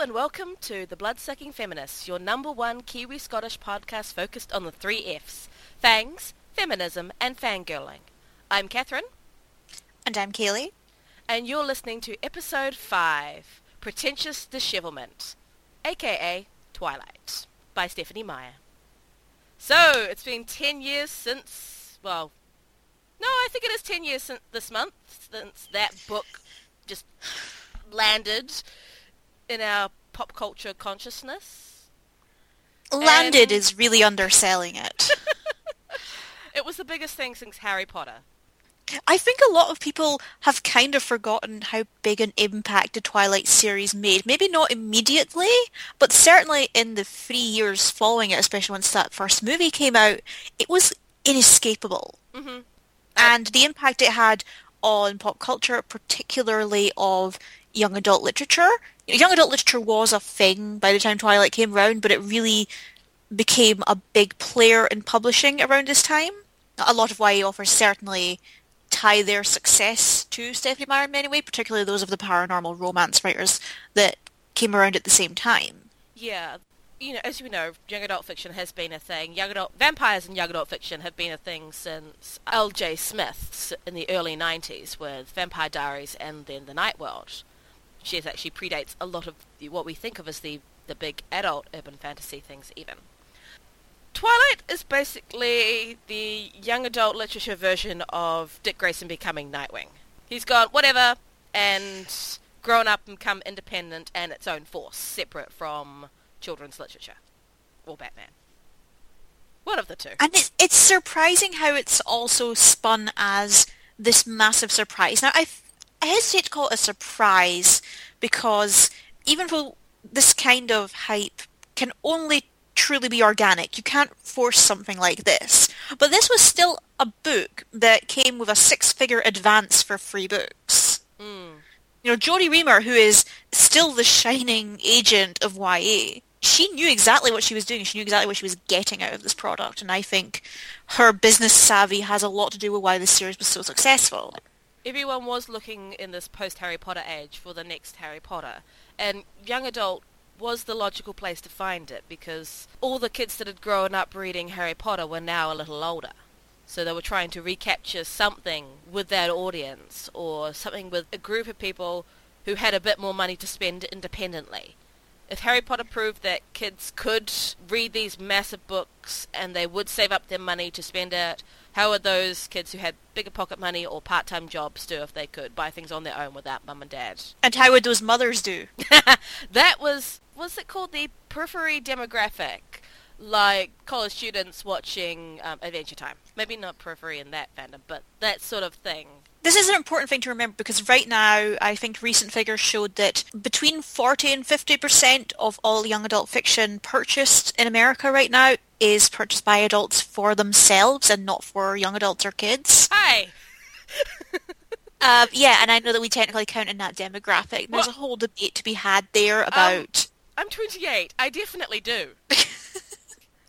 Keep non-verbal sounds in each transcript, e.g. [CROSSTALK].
and welcome to The Blood-Sucking Feminists, your number one Kiwi-Scottish podcast focused on the three Fs, fangs, feminism, and fangirling. I'm Catherine. And I'm Kaylee. And you're listening to episode 5, Pretentious Dishevelment, aka Twilight, by Stephenie Meyer. So, it's been 10 years since, well, no, I think it is 10 years since this month, since that book just landed in our pop culture consciousness. Landed And- is really underselling it. [LAUGHS] It was the biggest thing since Harry Potter. I think a lot of people have kind of forgotten how big an impact the Twilight series made. Maybe not immediately, but certainly in the three years following it, especially once that first movie came out, it was inescapable. Mhm. And the impact it had on pop culture, particularly of young adult literature. Young adult literature was a thing by the time Twilight came around, but it really became a big player in publishing around this time. A lot of YA authors certainly tie their success to Stephenie Meyer in many ways, particularly those of the paranormal romance writers that came around at the same time. Yeah. You know, as you know, young adult fiction has been a thing. Young adult vampires and young adult fiction have been a thing since L.J. Smith's in the early 90s with Vampire Diaries and then The Night World. She actually predates a lot of what we think of as the, the big adult urban fantasy things even. Twilight is basically the young adult literature version of Dick Grayson becoming Nightwing. He's gone, whatever, and grown up and become independent and its own force, separate from children's literature. Or Batman. One of the two. And it's, it's surprising how it's also spun as this massive surprise. Now, I hesitate to call it a surprise because even though this kind of hype can only truly be organic, you can't force something like this. But this was still a book that came with a six-figure advance for free books. Mm. You know, Jodi Reamer, who is still the shining agent of YA, she knew exactly what she was doing. She knew exactly what she was getting out of this product. And I think her business savvy has a lot to do with why this series was so successful. Everyone was looking in this post-Harry Potter age for the next Harry Potter. And young adult was the logical place to find it because all the kids that had grown up reading Harry Potter were now a little older. So they were trying to recapture something with that audience or something with a group of people who had a bit more money to spend independently. If Harry Potter proved that kids could read these massive books and they would save up their money to spend it, how would those kids who had bigger pocket money or part-time jobs do if they could buy things on their own without mum and dad? [LAUGHS] And how would those mothers do? that was what's it called the periphery demographic like college students watching um, adventure time maybe not periphery in that fandom but that sort of thing This is an important thing to remember because right now I think recent figures showed that between 40 and 50% of all young adult fiction purchased in America right now is purchased by adults for themselves and not for young adults or kids. hi [LAUGHS] Um, yeah, and I know that we technically count in that demographic. There's Well- a whole debate to be had there about... i'm 28 i definitely do [LAUGHS]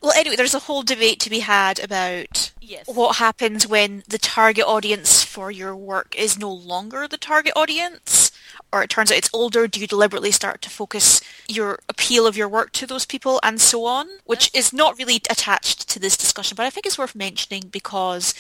well, anyway, there's a whole debate to be had about yes. what happens when the target audience for your work is no longer the target audience or it turns out it's older. Do you deliberately start to focus your appeal of your work to those people and so on which is not really attached to this discussion but i think it's worth mentioning because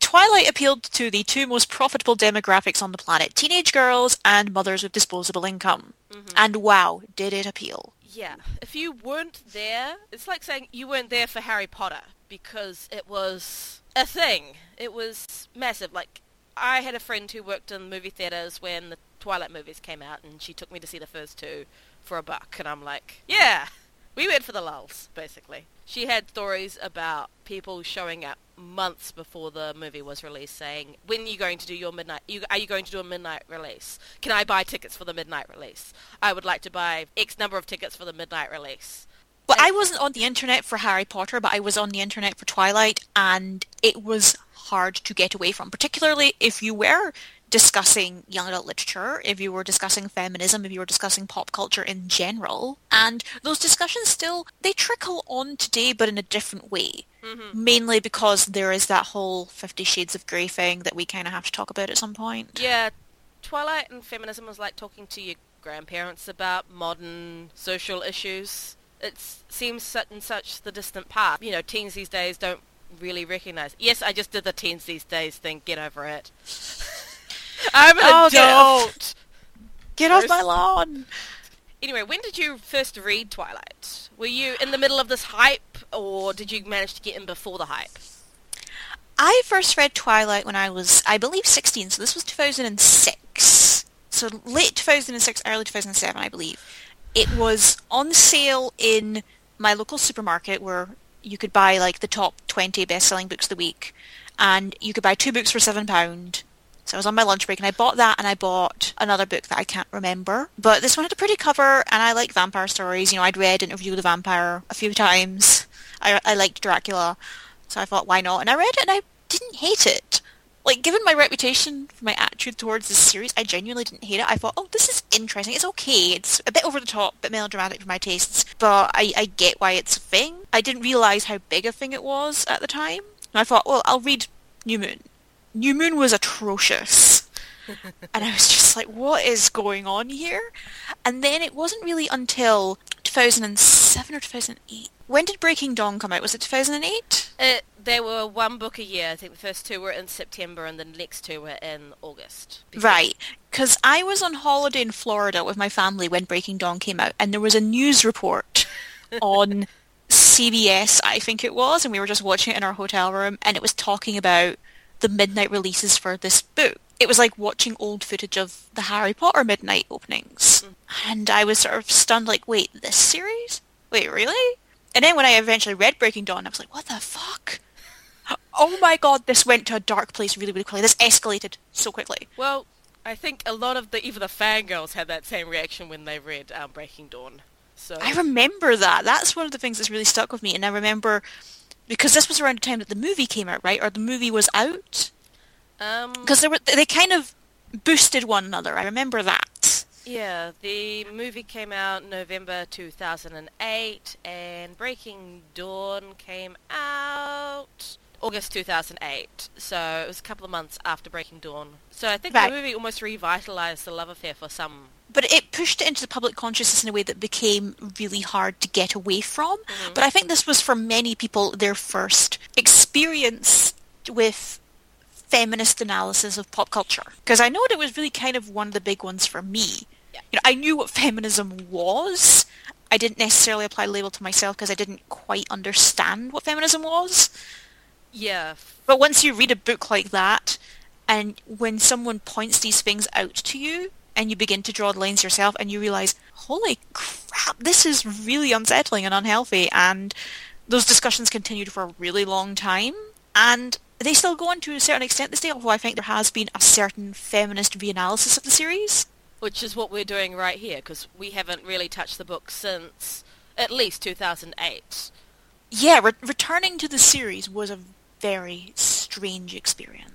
twilight appealed to the two most profitable demographics on the planet teenage girls and mothers with disposable income. Mm-hmm. And wow did it appeal Yeah, if you weren't there, it's like saying you weren't there for Harry Potter because it was a thing. It was massive. Like, I had a friend who worked in movie theaters when the Twilight movies came out, and she took me to see the first two for a buck, and I'm like, yeah, we went for the lulls, basically. She had stories about people showing up months before the movie was released saying, when are you going to do your midnight, are you going to do a midnight release? Can I buy tickets for the midnight release? I would like to buy X number of tickets for the midnight release. But I wasn't on the internet for Harry Potter, but I was on the internet for Twilight, and it was hard to get away from, particularly if you were discussing young adult literature, if you were discussing feminism, if you were discussing pop culture in general. And those discussions still, they trickle on today, but in a different way. Mm-hmm. Mainly because there is that whole Fifty Shades of Grey thing that we kind of have to talk about at some point. Yeah, Twilight and feminism was like talking to your grandparents about modern social issues. It seems such in such the distant past. You know, teens these days don't really recognize. Yes, I just did the teens these days thing. Get over it. [LAUGHS] I'm an Oh, get adult. Get off my lawn! Anyway, when did you first read Twilight? Were you in the middle of this hype, or did you manage to get in before the hype? I first read Twilight when I was, I believe, 16, so this was 2006. So late 2006, early 2007, I believe. It was on sale in my local supermarket where you could buy like the top 20 best-selling books of the week, and you could buy two books for £7. So I was on my lunch break and I bought that and I bought another book that I can't remember. But this one had a pretty cover and I like vampire stories. You know, I'd read Interview a Vampire a few times. I, I liked Dracula. So I thought, why not? And I read it and I didn't hate it. Like, given my reputation for my attitude towards this series, I genuinely didn't hate it. I thought, oh, this is interesting. It's okay. It's a bit over the top, a bit melodramatic for my tastes, but I, I get why it's a thing. I didn't realise how big a thing it was at the time. And I thought, well, I'll read New Moon. New Moon was atrocious. and I was just like, what is going on here? And then it wasn't really until 2007 or 2008. When did Breaking Dawn come out? Was it 2008? It, they were one book a year. I think the first two were in September, and the next two were in August. Right. Because I was on holiday in Florida with my family when Breaking Dawn came out, and there was a news report [LAUGHS] on CBS, I think it was, and we were just watching it in our hotel room, and it was talking about the midnight releases for this book. It was like watching old footage of the Harry Potter midnight openings. And I was sort of stunned, like, wait, this series? Wait, really? And then when I eventually read Breaking Dawn, I was like, what the fuck? Oh my god, this went to a dark place really, really quickly. This escalated so quickly. Well, I think a lot of the even the fangirls had that same reaction when they read um, Breaking Dawn. So I remember that. That's one of the things that's really stuck with me. And I remember because this was around the time that the movie came out, right? Or the movie was out. um, Because they were they kind of boosted one another. I remember that. yeah, the movie came out November 2008, and Breaking Dawn came out August 2008. So it was a couple of months after Breaking Dawn. So I think Right. the movie almost revitalized the love affair for some. But it pushed it into the public consciousness in a way that became really hard to get away from. Mm-hmm. But I think this was for many people their first experience with feminist analysis of pop culture. Because I know it was really kind of one of the big ones for me. Yeah. You know, I knew what feminism was. I didn't necessarily apply label to myself because I didn't quite understand what feminism was. Yeah, But once you read a book like that, and when someone points these things out to you, and you begin to draw the lines yourself, and you realize, holy crap, this is really unsettling and unhealthy, and those discussions continued for a really long time, and they still go on to a certain extent this day, although I think there has been a certain feminist reanalysis of the series. which is what we're doing right here because we haven't really touched the book since at least 2008. Yeah, re- returning to the series was a very strange experience.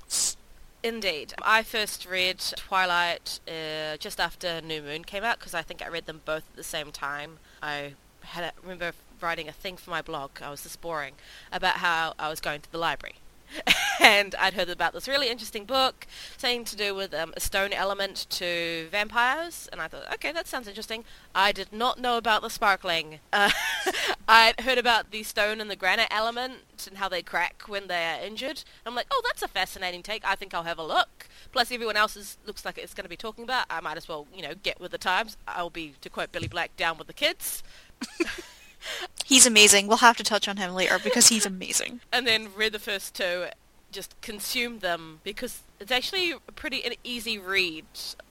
Indeed. I first read Twilight uh, just after New Moon came out because I think I read them both at the same time. I had a, remember writing a thing for my blog, I was this boring, about how I was going to the library. [LAUGHS] and I'd heard about this really interesting book, something to do with um, a stone element to vampires, and I thought, okay, that sounds interesting. I did not know about the sparkling. [LAUGHS] Uh, [LAUGHS] I'd heard about the stone and the granite element and how they crack when they are injured. I'm like, oh, that's a fascinating take. I think I'll have a look. Plus, everyone else is, looks like it's going to be talking about. I might as well, you know, get with the times. I'll be, to quote Billy Black, down with the kids. He's amazing. We'll have to touch on him later because he's [LAUGHS] amazing. and then read the first two, just consumed them because it's actually a pretty an easy read.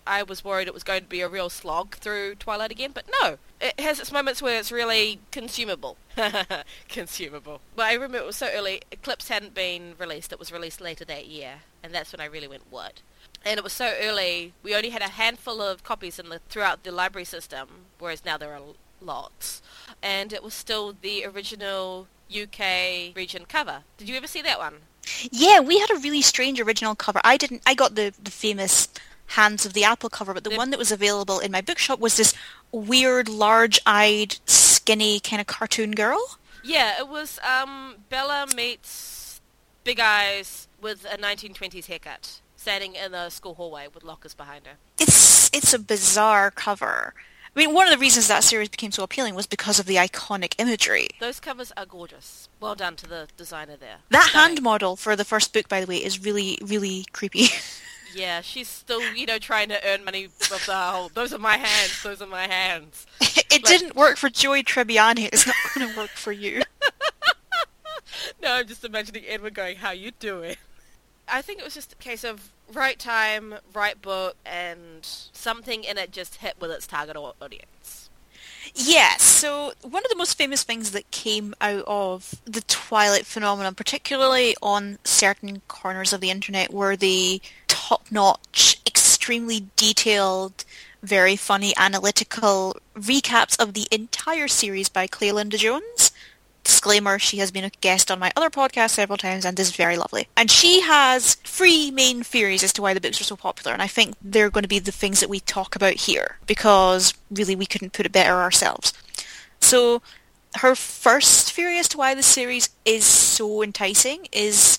I was worried it was going to be a real slog through Twilight again, but no. It has its moments where it's really consumable. [LAUGHS] consumable. But I remember it was so early. Eclipse hadn't been released. It was released later that year, and that's when I really went, what? And it was so early. We only had a handful of copies in the throughout the library system, whereas now there are lots. And it was still the original UK region cover. Did you ever see that one? Yeah, we had a really strange original cover. I didn't. I got the the famous Hands of the Apple cover, but the Yep. one that was available in my bookshop was this weird, large-eyed, skinny kind of cartoon girl. Yeah, it was um, Bella meets Big Eyes with a 1920s haircut. standing in a school hallway with lockers behind her. It's it's a bizarre cover. I mean, one of the reasons that series became so appealing was because of the iconic imagery. Those covers are gorgeous. Well done to the designer there. That Stunning. hand model for the first book, by the way, is really, really creepy. [LAUGHS] Yeah, she's still, you know, trying to earn money of the whole, those are my hands, those are my hands. [LAUGHS] it didn't work for Joey Tribbiani. It's not going to work for you. [LAUGHS] No, I'm just imagining Edward going, how you doing? I think it was just a case of right time, right book, and something in it just hit with its target audience. Yes, so one of the most famous things that came out of the Twilight phenomenon, particularly on certain corners of the internet, were the top-notch, extremely detailed, very funny analytical recaps of the entire series by Cleolinda Jones. Disclaimer, she has been a guest on my other podcast several times and is very lovely. And she has three main theories as to why the books are so popular, and I think they're going to be the things that we talk about here, because really we couldn't put it better ourselves. So her first theory as to why the series is so enticing is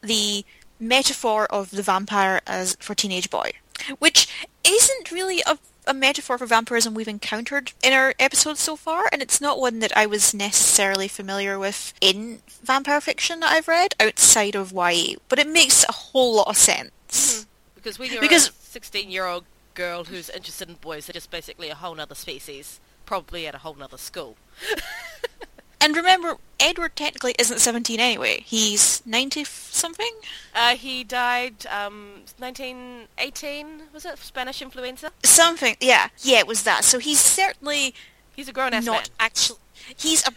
the metaphor of the vampire as for teenage boy, which isn't really a, a metaphor for vampirism we've encountered in our episodes so far, and it's not one that I was necessarily familiar with in vampire fiction that I've read outside of YA, but it makes a whole lot of sense. Mm-hmm. Because when you're Because- a 16-year-old girl who's interested in boys, they're just basically a whole nother species, probably at a whole nother school. [LAUGHS] And remember, Edward technically isn't 17 anyway. He's 90 something? Uh, he died um, 1918, was it? Spanish influenza? Something, yeah. Yeah, it was that. So he's certainly He's a grown-ass man. not actually... He's a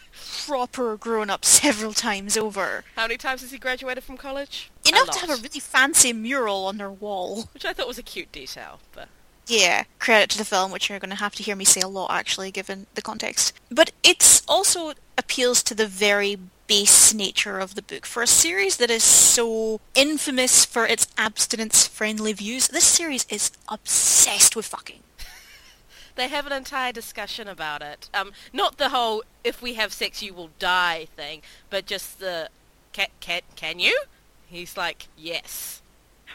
proper grown-up several times over. How many times has he graduated from college? Enough to have a really fancy mural on their wall. Which I thought was a cute detail, but... Yeah, credit to the film, which you're going to have to hear me say a lot, actually, given the context. But it's also appeals to the very base nature of the book. For a series that is so infamous for its abstinence-friendly views, this series is obsessed with fucking. [LAUGHS] They have an entire discussion about it. Um, not the whole "if we have sex you will die" thing, but just the "can can can you?" He's like, "Yes."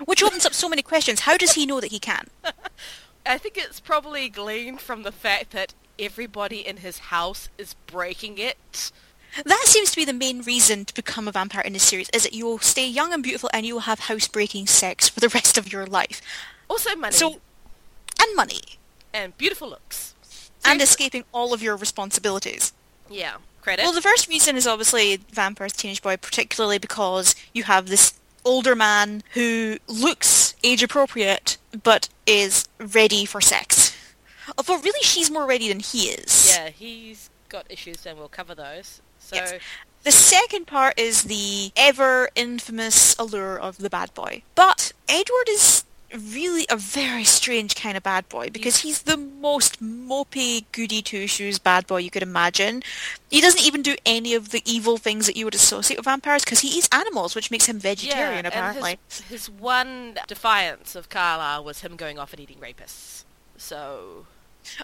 Which opens up so many questions. How does he know that he can? [LAUGHS] I think it's probably gleaned from the fact that everybody in his house is breaking it. That seems to be the main reason to become a vampire in this series, is that you will stay young and beautiful and you will have housebreaking sex for the rest of your life. Also, money So, and money. and beautiful looks. And escaping all of your responsibilities. Yeah, credit. Well, the first reason is obviously Vampire's Teenage Boy, particularly because you have this older man who looks age appropriate but is ready for sex. Although really she's more ready than he is. yeah, he's got issues, and we'll cover those. So, Yes. The second part is the ever infamous allure of the bad boy. But Edward is really a very strange kind of bad boy because he's the most mopey, goody two-shoes bad boy you could imagine. He doesn't even do any of the evil things that you would associate with vampires because he eats animals, which makes him vegetarian yeah, apparently. His, his one defiance of Carlisle was him going off and eating rapists. So,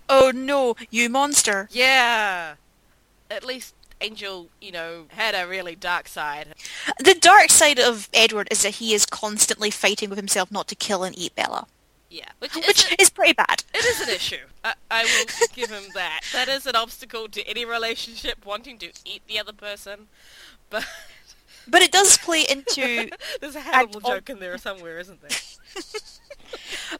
Oh no, you monster. yeah, at least Angel, you know, had a really dark side. The dark side of Edward is that he is constantly fighting with himself not to kill and eat Bella, Yeah, which, is which is pretty bad. it is an issue. I, I will give him that. That is an obstacle to any relationship wanting to eat the other person. But But it does play into [LAUGHS] there's a Hannibal al- joke in there somewhere, isn't there? [LAUGHS]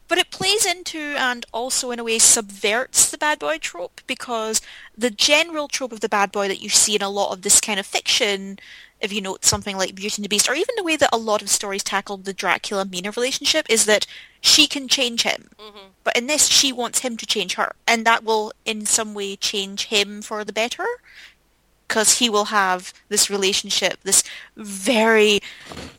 But it plays into and also in a way subverts the bad boy trope because the general trope of the bad boy that you see in a lot of this kind of fiction, if you note something like Beauty and the Beast, or even the way that a lot of stories tackle the Dracula Mina relationship, is that she can change him. Mm-hmm. But in this, she wants him to change her. And that will in some way change him for the better because he will have this relationship, this very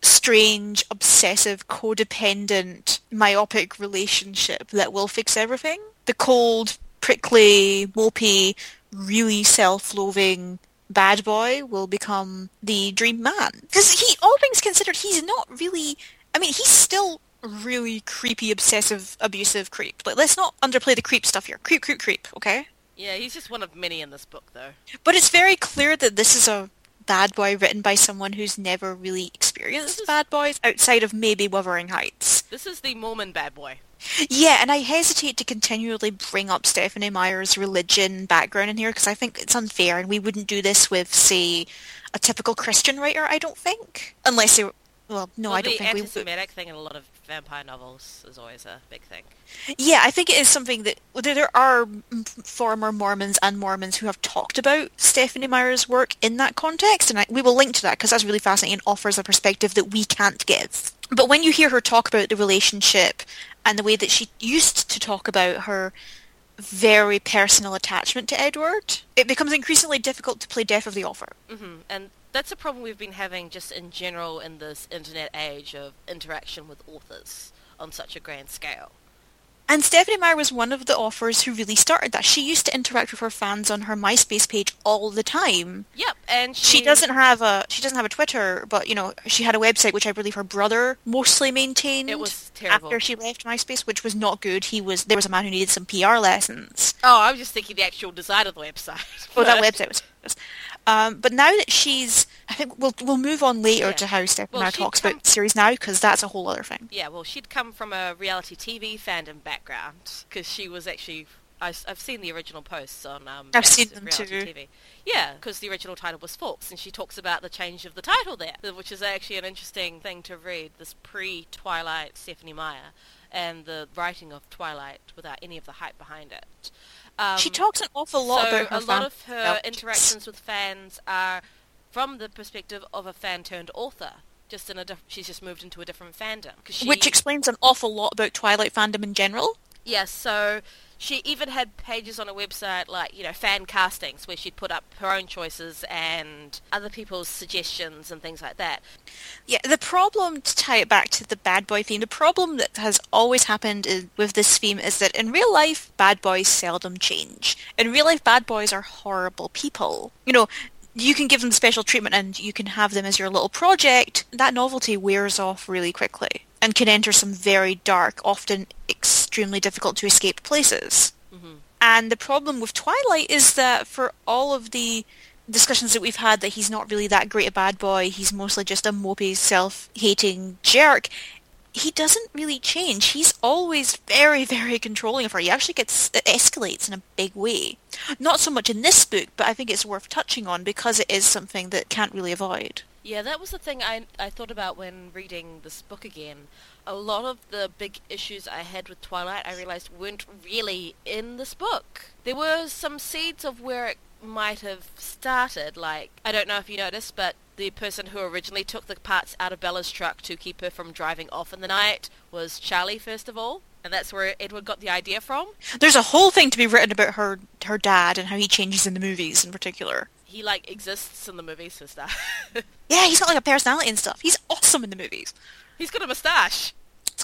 strange, obsessive, codependent, myopic relationship that will fix everything. The cold, prickly, mopey, really self-loathing bad boy will become the dream man. Because he, all things considered, he's not really, I mean, he's still really creepy, obsessive, abusive creep. Let's not underplay the creep stuff here. Creep, creep, creep, okay? Yeah, he's just one of many in this book, though. But it's very clear that this is a bad boy written by someone who's never really experienced bad boys outside of maybe Wuthering Heights. This is the Mormon bad boy. Yeah, and I hesitate to continually bring up Stephenie Meyer's religion background in here because I think it's unfair, and we wouldn't do this with, say, a typical Christian writer. I don't think, unless they. Well, no, well, I don't the think we. anti-Semitic thing in a lot of vampire novels is always a big thing. Yeah, I think it is something that there, there are former Mormons and Mormons who have talked about Stephenie Meyer's work in that context, and I, we will link to that because that's really fascinating and offers a perspective that we can't give. But when you hear her talk about the relationship and the way that she used to talk about her very personal attachment to Edward, it becomes increasingly difficult to play death of the author. hmm And that's a problem we've been having just in general in this internet age of interaction with authors on such a grand scale. And Stephenie Meyer was one of the authors who really started that. She used to interact with her fans on her MySpace page all the time. Yep, and she, She doesn't have a she doesn't have a Twitter, but you know she had a website which I believe her brother mostly maintained. It was terrible. after she left MySpace, which was not good. He was there was a man who needed some PR lessons. Oh, I was just thinking the actual design of the website. Oh, that [LAUGHS] website was. Um, but now that she's, I think we'll we'll move on later Yeah. to how Stephenie Well, talks come- about the series now because that's a whole other thing. Yeah, well, she'd come from a reality TV fandom background because she was actually. I, have seen the original posts on. Um, I've seen them reality too. TV. Yeah, because the original title was False, and she talks about the change of the title there, which is actually an interesting thing to read. This pre-Twilight Stephenie Meyer and the writing of Twilight without any of the hype behind it. Um, she talks an awful lot so about her a lot of her interactions with fans are from the perspective of a fan turned author. Just in a diff- she's just moved into a different fandom, she, which explains an awful lot about Twilight fandom in general. Yes, so she even had pages on a website like, you know, fan castings where she'd put up her own choices and other people's suggestions and things like that. Yeah, the problem to tie it back to the bad boy theme, the problem that has always happened is, with this theme is that in real life, bad boys seldom change. In real life, bad boys are horrible people. You know, you can give them special treatment and you can have them as your little project. That novelty wears off really quickly and can enter some very dark, often extremely difficult to escape places. Mm-hmm. And the problem with Twilight is that for all of the discussions that we've had that he's not really that great a bad boy, he's mostly just a mopey, self-hating jerk, he doesn't really change. He's always very, [LAUGHS] very controlling of her. He actually gets, it escalates in a big way. Not so much in this book, but I think it's worth touching on because it is something that can't really avoid. Yeah, that was the thing I, I thought about when reading this book again. A lot of the big issues I had with Twilight, I realized weren't really in this book. There were some seeds of where it might have started, like, I don't know if you noticed, but the person who originally took the parts out of Bella's truck to keep her from driving off in the night was Charlie, first of all. And that's where Edward got the idea from. There's a whole thing to be written about her her dad and how he changes in the movies in particular. He, like, exists in the movies for stuff. [LAUGHS] Yeah, he's got like a personality and stuff. He's awesome in the movies. He's got a moustache.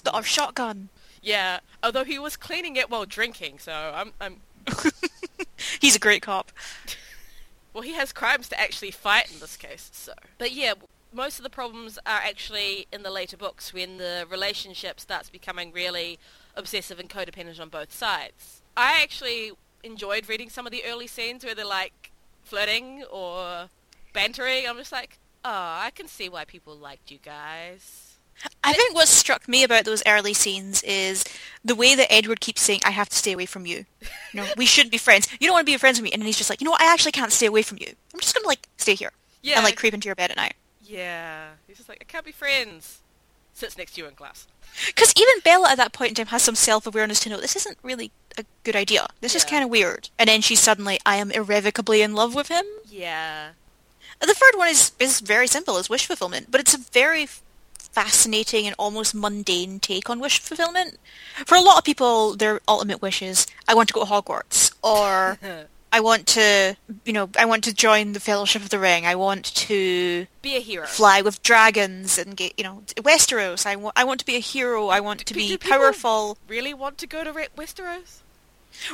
Got a shotgun. Yeah, although he was cleaning it while drinking, so I'm, I'm [LAUGHS] He's a great cop. [LAUGHS] Well, he has crimes to actually fight in this case, so. But yeah, most of the problems are actually in the later books when the relationship starts becoming really obsessive and codependent on both sides. I actually enjoyed reading some of the early scenes where they're like flirting or bantering. I'm just like, oh, I can see why people liked you guys. I think what struck me about those early scenes is the way that Edward keeps saying, I have to stay away from you. You know, we shouldn't be friends. You don't want to be friends with me. And then he's just like, you know what, I actually can't stay away from you. I'm just going to like stay here. Yeah. And like creep into your bed at night. Yeah. He's just like, I can't be friends. Sits next to you in class. Because even Bella at that point in time has some self-awareness to know this isn't really a good idea. This is kind of weird. And then she's suddenly, I am irrevocably in love with him. Yeah. The third one is, is very simple, is wish fulfillment, but it's a very fascinating and almost mundane take on wish fulfillment. For a lot of people, their ultimate wish is, I want to go to Hogwarts, or [LAUGHS] I want to, you know, I want to join the Fellowship of the Ring, I want to Be a hero. fly with dragons and get, you know, Westeros, I, wa- I want to be a hero, I want to be do powerful. Really want to go to Re- Westeros?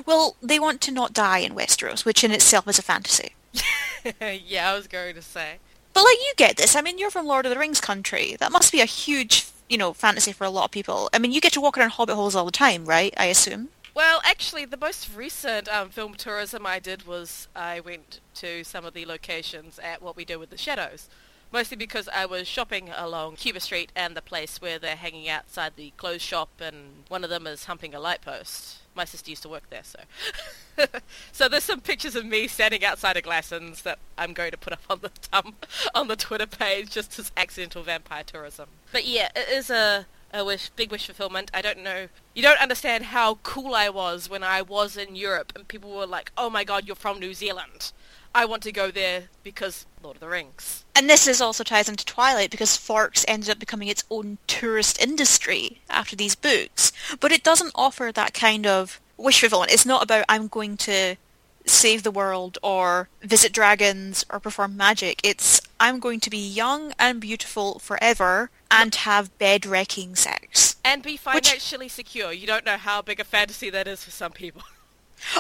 Well, they want to not die in Westeros, which in itself is a fantasy. [LAUGHS] yeah, I was going to say. But like you get this. I mean, you're from Lord of the Rings country. That must be a huge, you know, fantasy for a lot of people. I mean, you get to walk around hobbit holes all the time, right? I assume. Well, actually, the most recent um, film tourism I did was I went to some of the locations at What We Do with the Shadows. Mostly because I was shopping along Cuba Street and the place where they're hanging outside the clothes shop and one of them is humping a light post. My sister used to work there, so. [LAUGHS] so there's some pictures of me standing outside of Glassons that I'm going to put up on the tum- on the Twitter page just as accidental vampire tourism. But yeah, it is a a wish, big wish fulfillment. I don't know. You don't understand how cool I was when I was in Europe and people were like, "Oh my god, you're from New Zealand." I want to go there because Lord of the Rings. And this is also ties into Twilight because Forks ended up becoming its own tourist industry after these books. But it doesn't offer that kind of wish fulfillment. It's not about I'm going to save the world or visit dragons or perform magic. It's I'm going to be young and beautiful forever and have bed-wrecking sex. And be financially Which... secure. You don't know how big a fantasy that is for some people. [LAUGHS]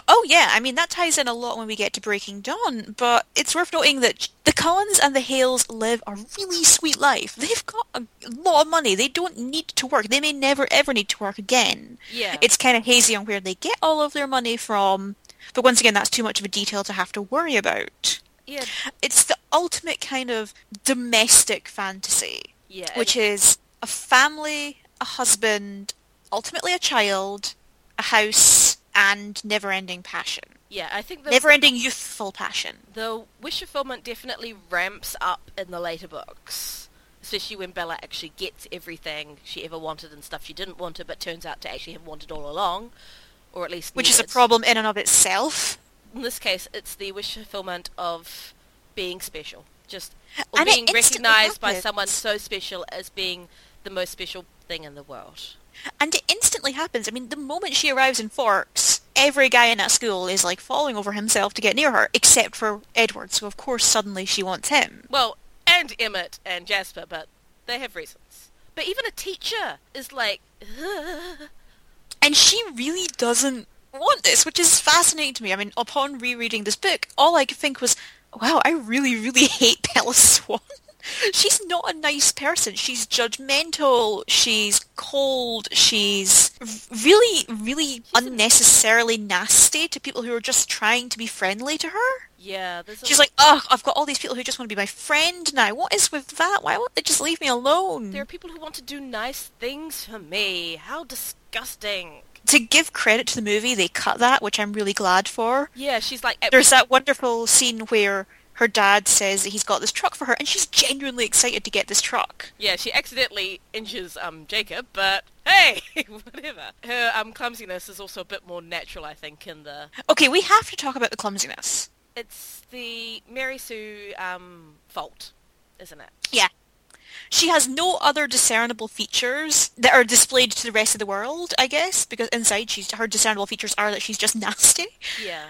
Oh yeah, I mean that ties in a lot when we get to Breaking Dawn, but it's worth noting that the Cullens and the Hales live a really sweet life. They've got a lot of money. They don't need to work. They may never ever need to work again. Yeah. It's kind of hazy on where they get all of their money from, but once again that's too much of a detail to have to worry about. Yeah. It's the ultimate kind of domestic fantasy. Yeah. Which is a family, a husband, ultimately a child, a house, and never-ending passion. Yeah, I think the never-ending youthful passion. The wish fulfillment definitely ramps up in the later books, especially when Bella actually gets everything she ever wanted and stuff she didn't want it, but turns out to actually have wanted all along, or at least which is a problem in and of itself. In this case, it's the wish fulfillment of being special, just or and being recognized by someone so special as being the most special thing in the world. And it instantly happens. I mean, the moment she arrives in Forks, every guy in that school is like falling over himself to get near her, except for Edward. So of course, suddenly she wants him. Well, and Emmett and Jasper, but they have reasons. But even a teacher is like, Ugh. and she really doesn't want this, which is fascinating to me. I mean, upon rereading this book, all I could think was, wow, I really, really hate Bella Swan she's not a nice person. She's judgmental. She's cold. She's really, really unnecessarily nasty to people who are just trying to be friendly to her. Yeah, she's like, oh, I've got all these people who just want to be my friend now. What is with that? Why won't they just leave me alone? There are people who want to do nice things for me. How disgusting to give credit to the movie, they cut that, which I'm really glad for. Yeah, she's like. There's that wonderful scene where her dad says that he's got this truck for her, and she's genuinely excited to get this truck. Yeah, she accidentally injures um Jacob, but hey, [LAUGHS] whatever. Her um clumsiness is also a bit more natural, I think, in the. Okay, we have to talk about the clumsiness. It's the Mary Sue um fault, isn't it? Yeah. She has no other discernible features that are displayed to the rest of the world, I guess, because inside she's her discernible features are that she's just nasty. Yeah.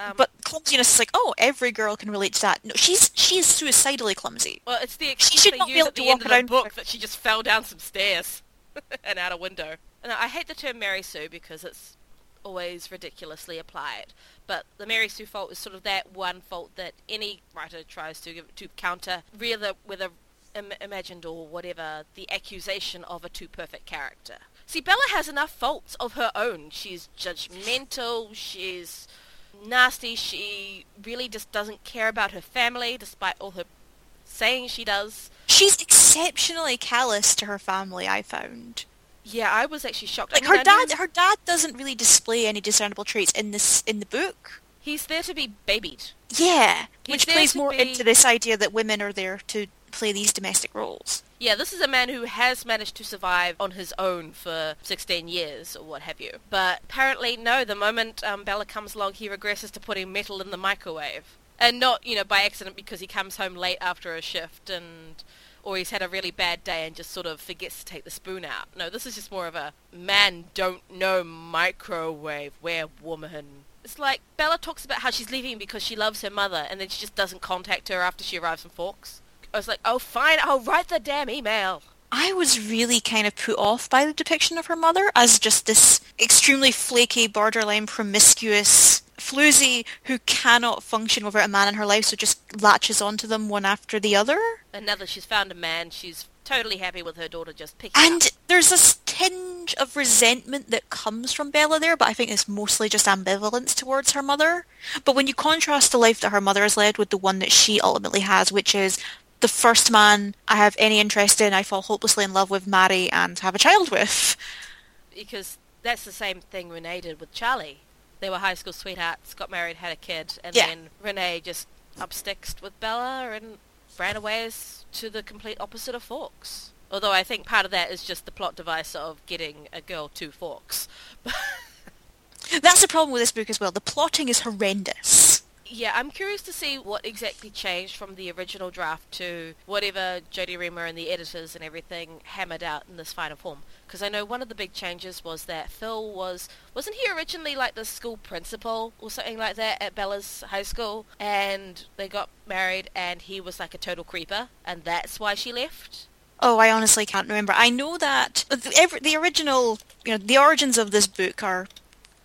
Um, but clumsiness is like, oh, every girl can relate to that. No, she's she is suicidally clumsy. Well, it's the excuse she should not be able to walk around the book that she just fell down some stairs [LAUGHS] and out a window. And I hate the term Mary Sue because it's always ridiculously applied. But the Mary Sue fault is sort of that one fault that any writer tries to give, to counter, whether whether Im- imagined or whatever, the accusation of a too perfect character. See, Bella has enough faults of her own. She's judgmental. She's nasty. She really just doesn't care about her family, despite all her saying she does. She's exceptionally callous to her family. I found. Yeah, I was actually shocked. Like I mean, her dad, her dad doesn't really display any discernible traits in this in the book. He's there to be babied. Yeah, He's which plays more be... into this idea that women are there to play these domestic roles. Yeah, this is a man who has managed to survive on his own for 16 years or what have you. But apparently, no, the moment um, Bella comes along, he regresses to putting metal in the microwave. And not, you know, by accident because he comes home late after a shift and or he's had a really bad day and just sort of forgets to take the spoon out. No, this is just more of a man don't know microwave, where woman. It's like Bella talks about how she's leaving because she loves her mother and then she just doesn't contact her after she arrives in Forks. I was like, oh, fine, I'll write the damn email. I was really kind of put off by the depiction of her mother as just this extremely flaky, borderline promiscuous floozy who cannot function without a man in her life, so just latches onto them one after the other. And now that she's found a man, she's totally happy with her daughter just picking up. And up. there's a tinge of resentment that comes from Bella there, but I think it's mostly just ambivalence towards her mother. But when you contrast the life that her mother has led with the one that she ultimately has, which is the first man I have any interest in, I fall hopelessly in love with, marry, and have a child with. Because that's the same thing Renee did with Charlie. They were high school sweethearts, got married, had a kid, and Yeah. then Renee just upsticked with Bella and ran away as to the complete opposite of Forks. Although I think part of that is just the plot device of getting a girl to Forks. [LAUGHS] That's the problem with this book as well. The plotting is horrendous. Yeah, I'm curious to see what exactly changed from the original draft to whatever Jodi Reamer and the editors and everything hammered out in this final form. Because I know one of the big changes was that Phil was wasn't he originally like the school principal or something like that at Bella's high school, and they got married, and he was like a total creeper, and that's why she left. Oh, I honestly can't remember. I know that the, every, the original, you know, the origins of this book are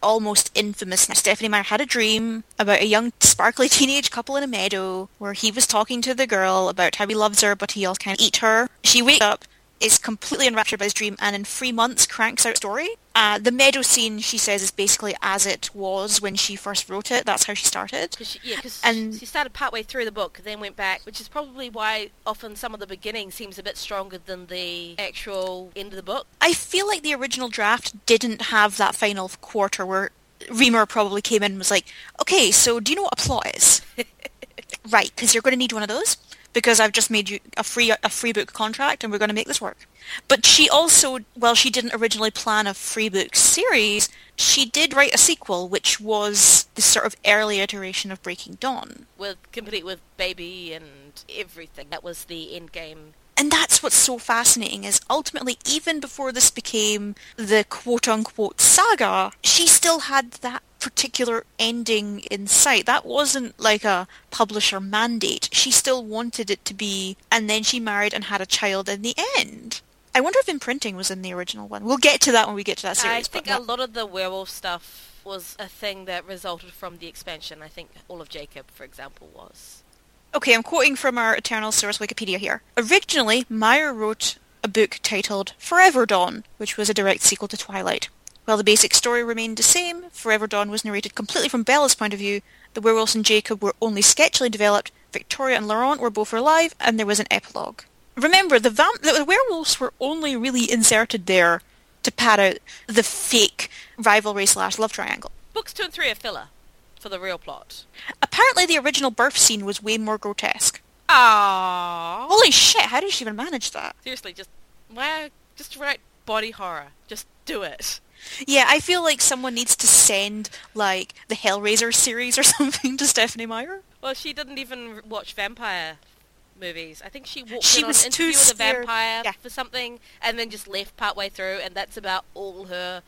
almost infamous. Now, Stephenie Meyer had a dream about a young, sparkly [LAUGHS] teenage couple in a meadow where he was talking to the girl about how he loves her, but he also can't eat her. She wakes up, is completely enraptured by his dream, and in three months cranks out a story. Uh, the meadow scene, she says, is basically as it was when she first wrote it. That's how she started. Cause she, yeah, because And- she started partway through the book, then went back, which is probably why often some of the beginning seems a bit stronger than the actual end of the book. I feel like the original draft didn't have that final quarter where Reamer probably came in and was like, okay, so do you know what a plot is? [LAUGHS] right, because you're going to need one of those because I've just made you a free a free book contract and we're going to make this work. But she also, well, she didn't originally plan a free book series. She did write a sequel, which was the sort of early iteration of Breaking Dawn. with complete with baby and everything. That was the end game. And that's what's so fascinating is ultimately, even before this became the quote-unquote saga, she still had that particular ending in sight. That wasn't like a publisher mandate. She still wanted it to be, and then she married and had a child in the end. I wonder if imprinting was in the original one. We'll get to that when we get to that series. I think a lot of the werewolf stuff was a thing that resulted from the expansion. I think all of Jacob, for example, was. Okay, I'm quoting from our eternal source Wikipedia here. Originally, Meyer wrote a book titled Forever Dawn, which was a direct sequel to Twilight. While the basic story remained the same, Forever Dawn was narrated completely from Bella's point of view. The werewolves and Jacob were only sketchily developed. Victoria and Laurent were both alive, and there was an epilogue. Remember, the, vamp- the werewolves were only really inserted there to pad out the fake rivalry slash love triangle. Books two and three are filler for the real plot. Apparently, the original birth scene was way more grotesque. Ah, Holy shit! How did she even manage that? seriously, just why? Just write body horror. Just do it. Yeah, I feel like someone needs to send like the Hellraiser series or [LAUGHS] something to Stephenie Meyer. Well, she didn't even watch vampire movies. I think she walked She in on was too interview with a vampire yeah. for something, and then just left partway through, and that's about all her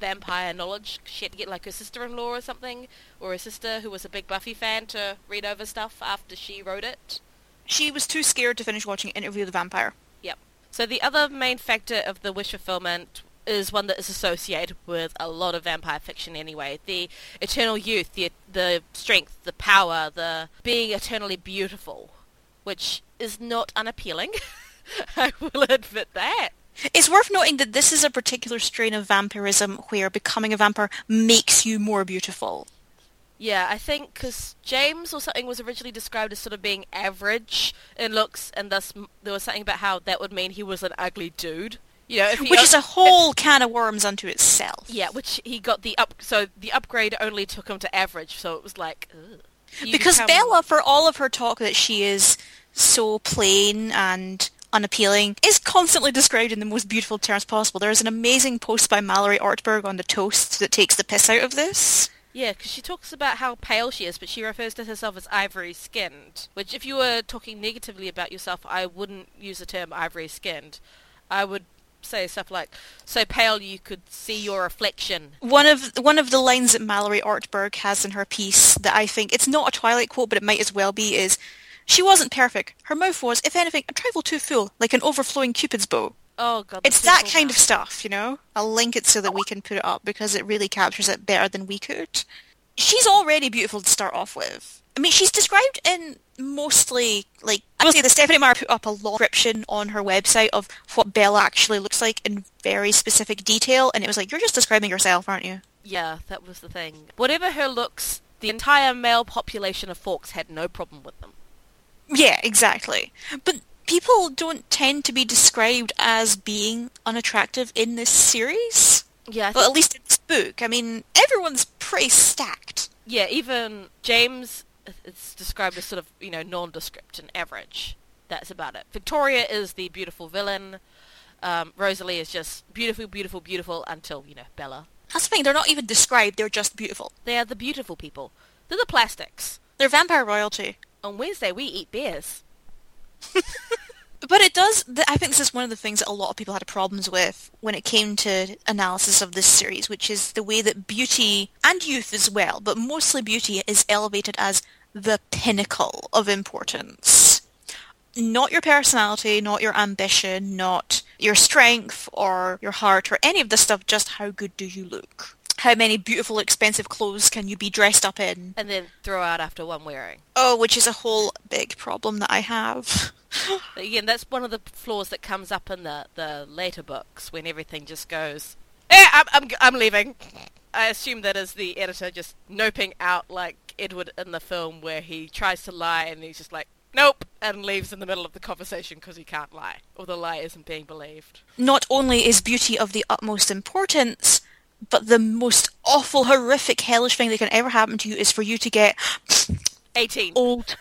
vampire knowledge. She had to get like her sister-in-law or something, or her sister who was a big Buffy fan to read over stuff after she wrote it. She was too scared to finish watching Interview with the Vampire. Yep. So the other main factor of the wish fulfillment is one that is associated with a lot of vampire fiction anyway. The eternal youth, the the strength, the power, the being eternally beautiful, which is not unappealing. [LAUGHS] I will admit that. It's worth noting that this is a particular strain of vampirism where becoming a vampire makes you more beautiful. Yeah, I think because James or something was originally described as sort of being average in looks, and thus there was something about how that would mean he was an ugly dude. You know, Which is a whole can of worms unto itself. Yeah, which he got the up. So the upgrade only took him to average. So it was like ugh. Because become- Bella, for all of her talk that she is so plain and unappealing, is constantly described in the most beautiful terms possible. There is an amazing post by Mallory Ortberg on the toast that takes the piss out of this. Yeah, because she talks about how pale she is, but she refers to herself as ivory skinned. Which, if you were talking negatively about yourself, I wouldn't use the term ivory skinned. I would say stuff like so pale you could see your reflection. One of one of the lines that Mallory Ortberg has in her piece that I think it's not a Twilight quote, but it might as well be is, "She wasn't perfect. Her mouth was, if anything, a trifle too full, like an overflowing cupid's bow." Oh god, It's that kind now. of stuff, you know? I'll link it so that we can put it up because it really captures it better than we could. She's already beautiful to start off with. I mean, she's described in mostly, like, I will say the Stephenie Meyer put up a long description on her website of what Bella actually looks like in very specific detail, and it was like, you're just describing yourself, aren't you? Yeah, that was the thing. Whatever her looks, the entire male population of Forks had no problem with them. Yeah, exactly. But people don't tend to be described as being unattractive in this series. Yeah, Well, at least in this book. I mean, everyone's pretty stacked. yeah. Even James, it's described as sort of you know nondescript and average. That's about it. Victoria is the beautiful villain. Um, Rosalie is just beautiful, beautiful, beautiful until you know Bella. That's the thing, they're not even described, they're just beautiful. They are the beautiful people. They're the plastics. They're vampire royalty. On Wednesday we eat bears. [LAUGHS] But it does, th- I think this is one of the things that a lot of people had problems with when it came to analysis of this series, which is the way that beauty, and youth as well, but mostly beauty, is elevated as the pinnacle of importance. Not your personality, not your ambition, not your strength or your heart or any of this stuff, just how good do you look? How many beautiful, expensive clothes can you be dressed up in? and then throw out after one wearing. Oh, which is a whole big problem that I have. [LAUGHS] Again, that's one of the flaws that comes up in the, the later books when everything just goes, eh, I'm, I'm, I'm leaving. I assume that is the editor just noping out like Edward in the film where he tries to lie and he's just like, nope, and leaves in the middle of the conversation because he can't lie, or the lie isn't being believed. not only is beauty of the utmost importance, but the most awful, horrific, hellish thing that can ever happen to you is for you to get [SNIFFS] 18. old.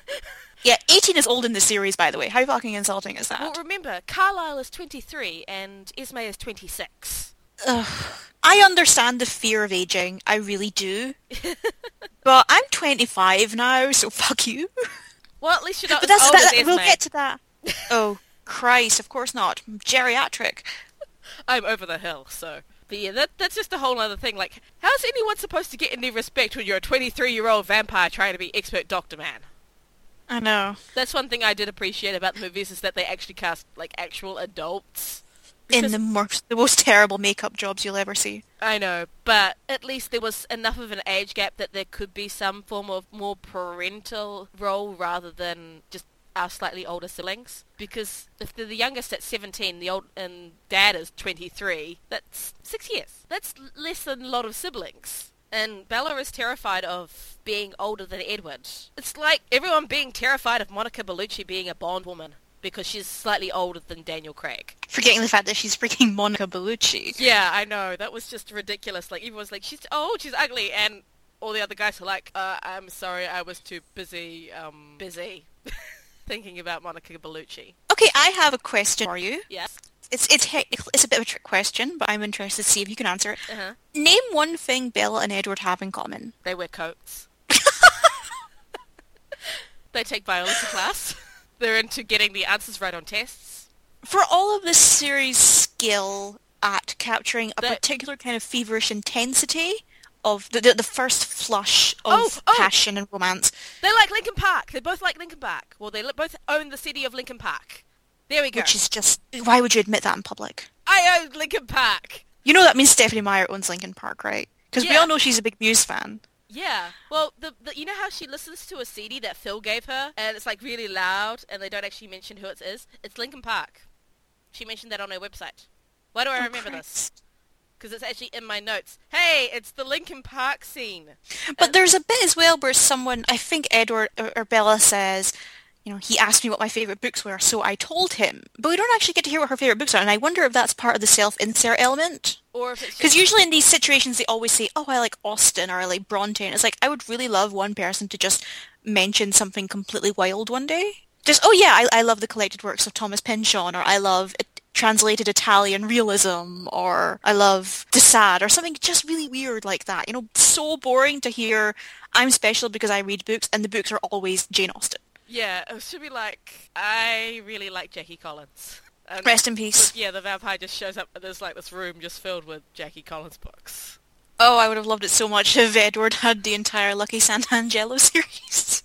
Yeah, 18 is old in this series, by the way. How fucking insulting is that? Well, remember, Carlisle is 23 and Esme is 26. I understand the fear of aging. I really do. [LAUGHS] but I'm 25 now, so fuck you. Well, at least you're not But that's that, as we'll get to that. Oh, Christ, of course not. Geriatric. [LAUGHS] I'm over the hill, so. But yeah, that, that's just a whole other thing. Like, how's anyone supposed to get any respect when you're a 23-year-old vampire trying to be expert doctor man? I know. That's one thing I did appreciate about the movies is that they actually cast, like, actual adults. In the most, the most terrible makeup jobs you'll ever see. I know, but at least there was enough of an age gap that there could be some form of more parental role rather than just our slightly older siblings. Because if they're the youngest at 17, the old and dad is 23, that's six years. That's less than a lot of siblings. And Bella is terrified of being older than Edward. It's like everyone being terrified of Monica Bellucci being a Bond woman because she's slightly older than Daniel Craig. Forgetting the fact that she's freaking Monica Bellucci. Yeah, I know. That was just ridiculous. Like everyone's like, she's oh, she's ugly, and all the other guys are like, uh, I'm sorry, I was too busy, um, busy [LAUGHS] thinking about Monica Bellucci. Okay, I have a question for you. Yes. It's it's. It's a bit of a trick question, but I'm interested to see if you can answer it. Uh huh. Name one thing Bella and Edward have in common. They wear coats. [LAUGHS] they take biology class. They're into getting the answers right on tests. For all of this series' skill at capturing a particular kind of feverish intensity of the, the, the first flush of Oh, oh. passion and romance, They like Linkin Park. They both like Linkin Park. Well, they both own the city of Linkin Park. There we go. which is just why would you admit that in public? I own Linkin Park. You know that means Stephenie Meyer owns Linkin Park, right? Because we all know she's a big Muse fan. Yeah. Well, the, the you know how she listens to a CD that Phil gave her, and it's like really loud, and they don't actually mention who it is. It's Linkin Park. She mentioned that on her website. Why do I Oh, remember this? Because it's actually in my notes. Hey, it's the Linkin Park scene. But there's a bit as well where someone, I think Edward or, or Bella says, you know, he asked me what my favourite books were, so I told him. But we don't actually get to hear what her favourite books are, and I wonder if that's part of the self-insert element. Or if it's Because usually in these situations they always say, oh, I like Austen or I like Bronte. And it's like, I would really love one person to just mention something completely wild one day. Just, oh yeah, I, I love the collected works of Thomas Pynchon, or I love it, translated Italian realism, or I love De Sade, or something just really weird like that. You know, so boring to hear, I'm special because I read books, and the books are always Jane Austen. Yeah, it should be like, I really like Jackie Collins. And Rest in peace. yeah, the vampire just shows up, and there's like this room just filled with Jackie Collins books. Oh, I would have loved it so much if Edward had the entire Lucky Santangelo [LAUGHS] series.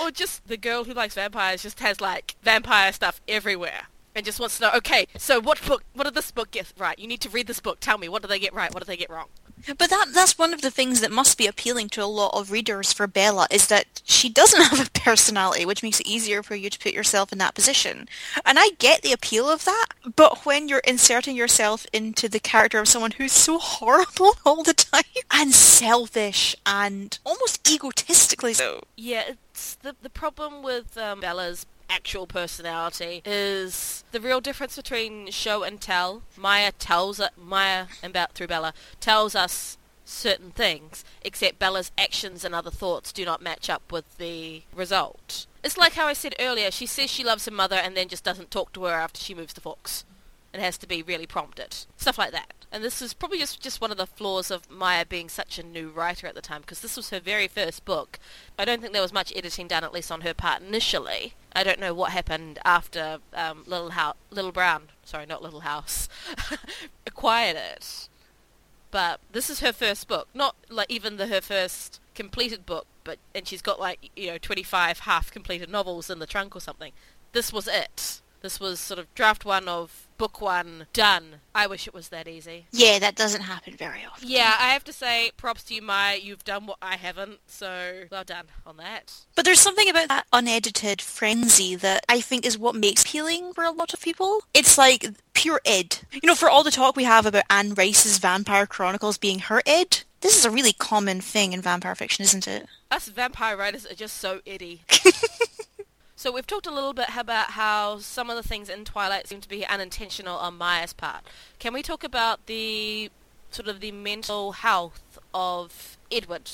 Or just the girl who likes vampires just has like vampire stuff everywhere and just wants to know, okay, so what book, what did this book get right? You need to read this book. Tell me, what did they get right? What did they get wrong? But that that's one of the things that must be appealing to a lot of readers for Bella is that she doesn't [LAUGHS] have a personality, which makes it easier for you to put yourself in that position. And I get the appeal of that, but when you're inserting yourself into the character of someone who's so horrible [LAUGHS] all the time and selfish and almost egotistically so. Yeah, it's the the problem with um, Bella's actual personality is the real difference between show and tell. Meyer tells it, Meyer and Be- through Bella tells us certain things, except Bella's actions and other thoughts do not match up with the result. It's like how I said earlier, she says she loves her mother and then just doesn't talk to her after she moves to Forks. It has to be really prompted. Stuff like that. And this is probably just, just one of the flaws of Meyer being such a new writer at the time, because this was her very first book. I don't think there was much editing done, at least on her part initially. I don't know what happened after um, Little House, Little Brown, sorry, not Little House, [LAUGHS] acquired it. But this is her first book, not like even the her first completed book, but and she's got like you know 25 half completed novels in the trunk or something. This was it. This was sort of draft one of book one done. I wish it was that easy. Yeah, that doesn't happen very often. Yeah, I have to say, props to you, Meyer. You've done what I haven't, so well done on that. But there's something about that unedited frenzy that I think is what makes appealing for a lot of people. It's like pure id. You know, for all the talk we have about Anne Rice's Vampire Chronicles being her id, this is a really common thing in vampire fiction, isn't it? Us vampire writers are just so iddy. [LAUGHS] So we've talked a little bit about how some of the things in Twilight seem to be unintentional on Meyer's part. Can we talk about the sort of the mental health of Edward?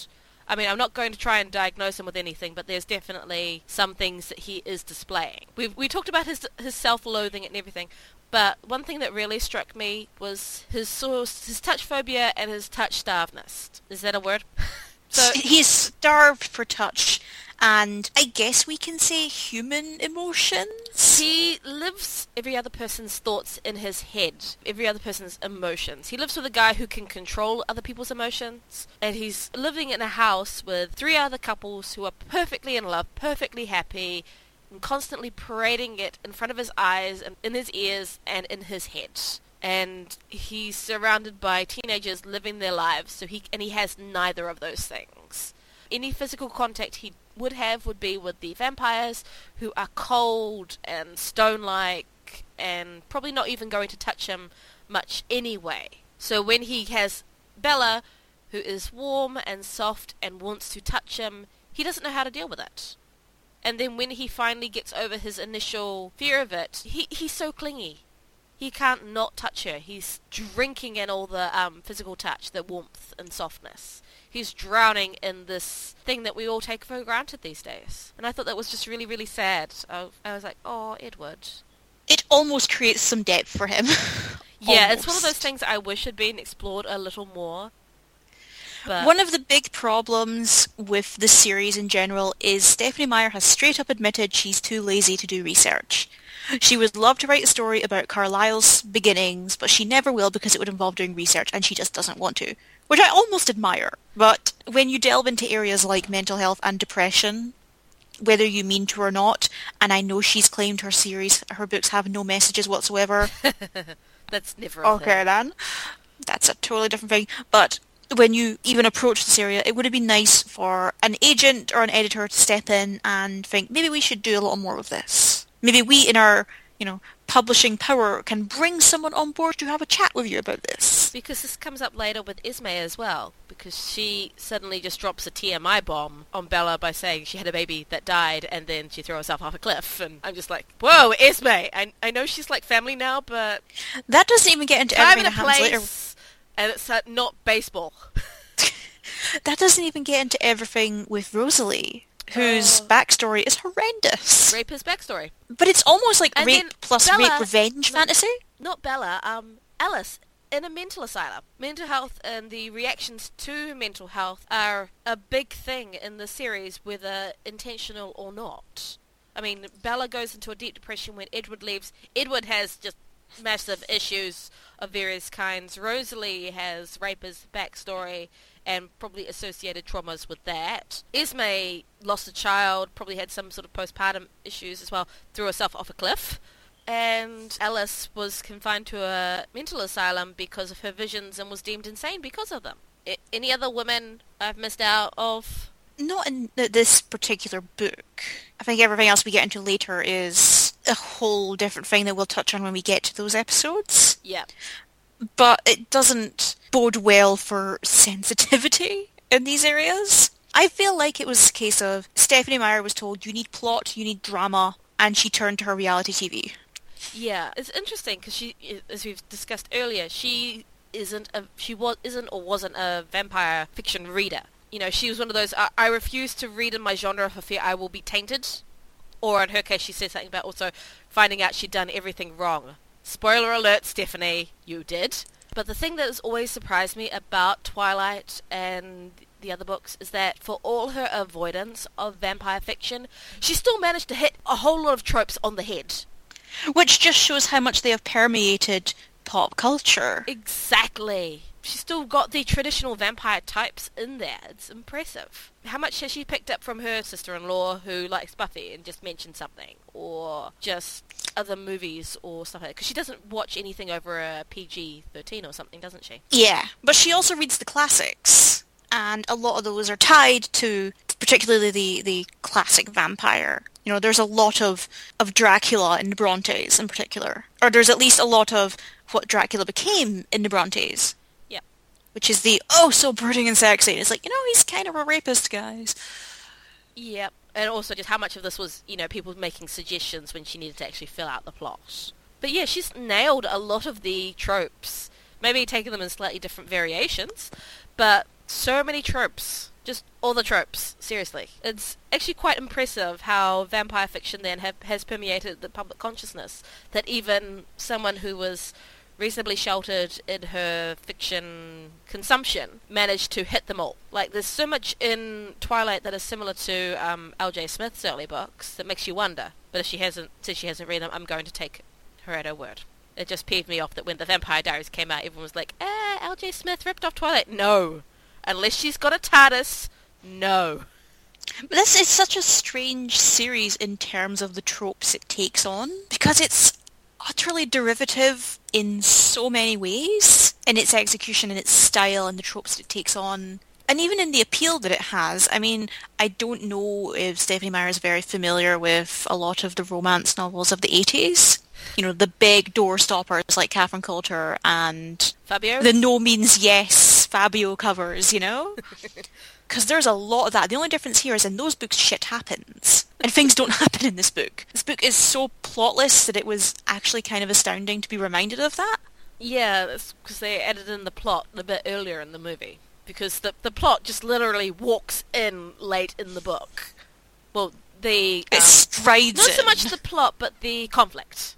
I mean, I'm not going to try and diagnose him with anything, but there's definitely some things that he is displaying. We we talked about his his self-loathing and everything, but one thing that really struck me was his source, his touch phobia and his touch starvedness. Is that a word? [LAUGHS] so he's starved for touch and I guess we can say human emotions. He lives every other person's thoughts in his head, every other person's emotions. He lives with a guy who can control other people's emotions, and he's living in a house with three other couples who are perfectly in love, perfectly happy, and constantly parading it in front of his eyes and in his ears and in his head and he's surrounded by teenagers living their lives so he and he has neither of those things any physical contact he would have would be with the vampires who are cold and stone-like and probably not even going to touch him much anyway. So when he has Bella, who is warm and soft and wants to touch him, he doesn't know how to deal with it. And then when he finally gets over his initial fear of it, he, he's so clingy. He can't not touch her. He's drinking in all the um, physical touch, the warmth and softness he's drowning in this thing that we all take for granted these days. And I thought that was just really, really sad. I, I was like, oh, Edward. It almost creates some depth for him. [LAUGHS] yeah, it's one of those things I wish had been explored a little more. But... One of the big problems with the series in general is Stephenie Meyer has straight up admitted she's too lazy to do research. She would love to write a story about Carlisle's beginnings, but she never will because it would involve doing research and she just doesn't want to which I almost admire. But when you delve into areas like mental health and depression, whether you mean to or not, and I know she's claimed her series, her books have no messages whatsoever. [LAUGHS] That's never okay then. That's a totally different thing. But when you even approach this area, it would have been nice for an agent or an editor to step in and think maybe we should do a little more with this. Maybe we, in our you know publishing power, can bring someone on board to have a chat with you about this because this comes up later with Esme as well, because she suddenly just drops a TMI bomb on Bella by saying she had a baby that died and then she threw herself off a cliff. And I'm just like, whoa, Esme! I, I know she's like family now, but... That doesn't even get into time everything that happens later. And it's uh, not baseball. [LAUGHS] that doesn't even get into everything with Rosalie whose oh. backstory is horrendous. Rape backstory. But it's almost like and rape plus Bella, rape revenge fantasy. Not Bella, um, Alice in a mental asylum. Mental health and the reactions to mental health are a big thing in the series, whether intentional or not. I mean, Bella goes into a deep depression when Edward leaves. Edward has just massive issues of various kinds. Rosalie has rapist backstory and probably associated traumas with that. Esme lost a child, probably had some sort of postpartum issues as well, threw herself off a cliff and Alice was confined to a mental asylum because of her visions and was deemed insane because of them. I- any other women I've missed out of? Not in uh, this particular book. I think everything else we get into later is a whole different thing that we'll touch on when we get to those episodes. Yeah. But it doesn't bode well for sensitivity in these areas. I feel like it was a case of Stephenie Meyer was told you need plot, you need drama, and she turned to her reality TV. Yeah, it's interesting because she, as we've discussed earlier, she isn't a she was isn't or wasn't a vampire fiction reader. You know, she was one of those. I, I refuse to read in my genre for fear I will be tainted. Or in her case, she said something about also finding out she'd done everything wrong. Spoiler alert, Stephenie, you did. But the thing that has always surprised me about Twilight and the other books is that for all her avoidance of vampire fiction, she still managed to hit a whole lot of tropes on the head. Which just shows how much they have permeated pop culture. Exactly. She's still got the traditional vampire types in there. It's impressive. How much has she picked up from her sister-in-law who likes Buffy and just mentioned something? Or just other movies or stuff like that? Because she doesn't watch anything over a PG-13 or something, doesn't she? Yeah, but she also reads the classics. And a lot of those are tied to particularly the, the classic vampire. You know, there's a lot of, of Dracula in the Brontes in particular. Or there's at least a lot of what Dracula became in the Brontes. Which is the, oh, so brooding and sexy. It's like, you know, he's kind of a rapist, guys. Yep. And also just how much of this was, you know, people making suggestions when she needed to actually fill out the plot. But yeah, she's nailed a lot of the tropes. Maybe taking them in slightly different variations, but so many tropes. Just all the tropes, seriously. It's actually quite impressive how vampire fiction then have, has permeated the public consciousness. That even someone who was reasonably sheltered in her fiction consumption managed to hit them all. Like there's so much in Twilight that is similar to um, L.J. Smith's early books that makes you wonder. But if she hasn't, since she hasn't read them, I'm going to take her at her word. It just peeved me off that when the Vampire Diaries came out, everyone was like, "Eh, L.J. Smith ripped off Twilight." No, unless she's got a TARDIS, no. But this is such a strange series in terms of the tropes it takes on because it's utterly derivative in so many ways in its execution and its style and the tropes it takes on and even in the appeal that it has. I mean, I don't know if Stephenie Meyer is very familiar with a lot of the romance novels of the 80s. You know, the big door stoppers like Catherine Coulter and Fabio? the No Means Yes Fabio covers, you know? [LAUGHS] Because there's a lot of that. The only difference here is in those books shit happens. And things don't [LAUGHS] happen in this book. This book is so plotless that it was actually kind of astounding to be reminded of that. Yeah, that's because they added in the plot a bit earlier in the movie. Because the the plot just literally walks in late in the book. Well, the It um, strides not so much the plot, but the conflict,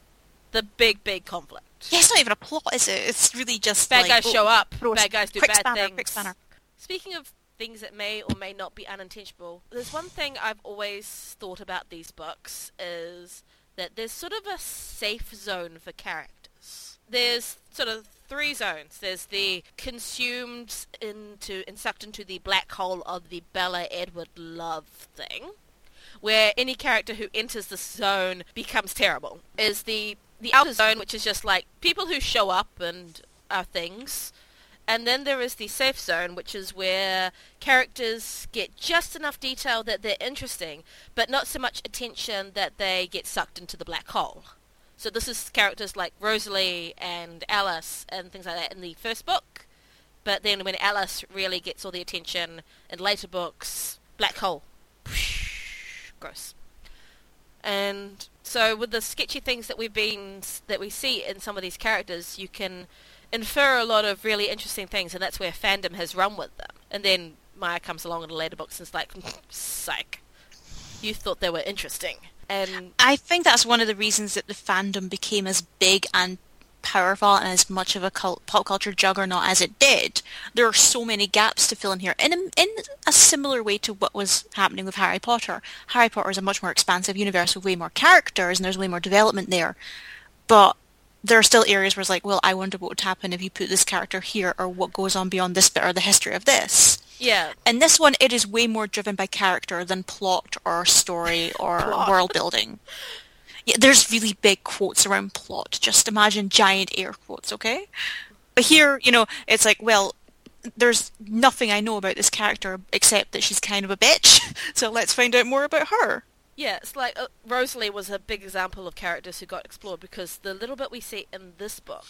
the big big conflict. Yeah, it's not even a plot, is it? It's really just Bad like, guys oh, show up. Bad guys do quick bad spanner, things. quick spanner. Speaking of things that may or may not be unintentional, there's one thing I've always thought about these books is that there's sort of a safe zone for characters. There's sort of three zones. There's the consumed into and sucked into the black hole of the Bella Edward love thing, where any character who enters the zone becomes terrible. Is the the outer zone, which is just like people who show up and are things. And then there is the safe zone, which is where characters get just enough detail that they're interesting, but not so much attention that they get sucked into the black hole. So this is characters like Rosalie and Alice and things like that in the first book. But then when Alice really gets all the attention in later books, black hole. Gross. And so with the sketchy things that we've been that we see in some of these characters, you can infer a lot of really interesting things, and that's where fandom has run with them. And then Meyer comes along in the later books and is like, mm, psych, you thought they were interesting. And I think that's one of the reasons that the fandom became as big and powerful and as much of a cult, pop culture juggernaut as it did. There are so many gaps to fill in here, in a, in a similar way to what was happening with Harry Potter. Harry Potter is a much more expansive universe with way more characters, and there's way more development there. But there are still areas where it's like, well, I wonder what would happen if you put this character here, or what goes on beyond this bit, or the history of this. yeah, In this one, it is way more driven by character than plot or story or Plot. world building. Yeah, there's really big quotes around plot. Just imagine giant air quotes, okay? But here, you know, it's like, well, there's nothing I know about this character except that she's kind of a bitch. [LAUGHS] So let's find out more about her. yeah, it's like uh, Rosalie was a big example of characters who got explored because the little bit we see in this book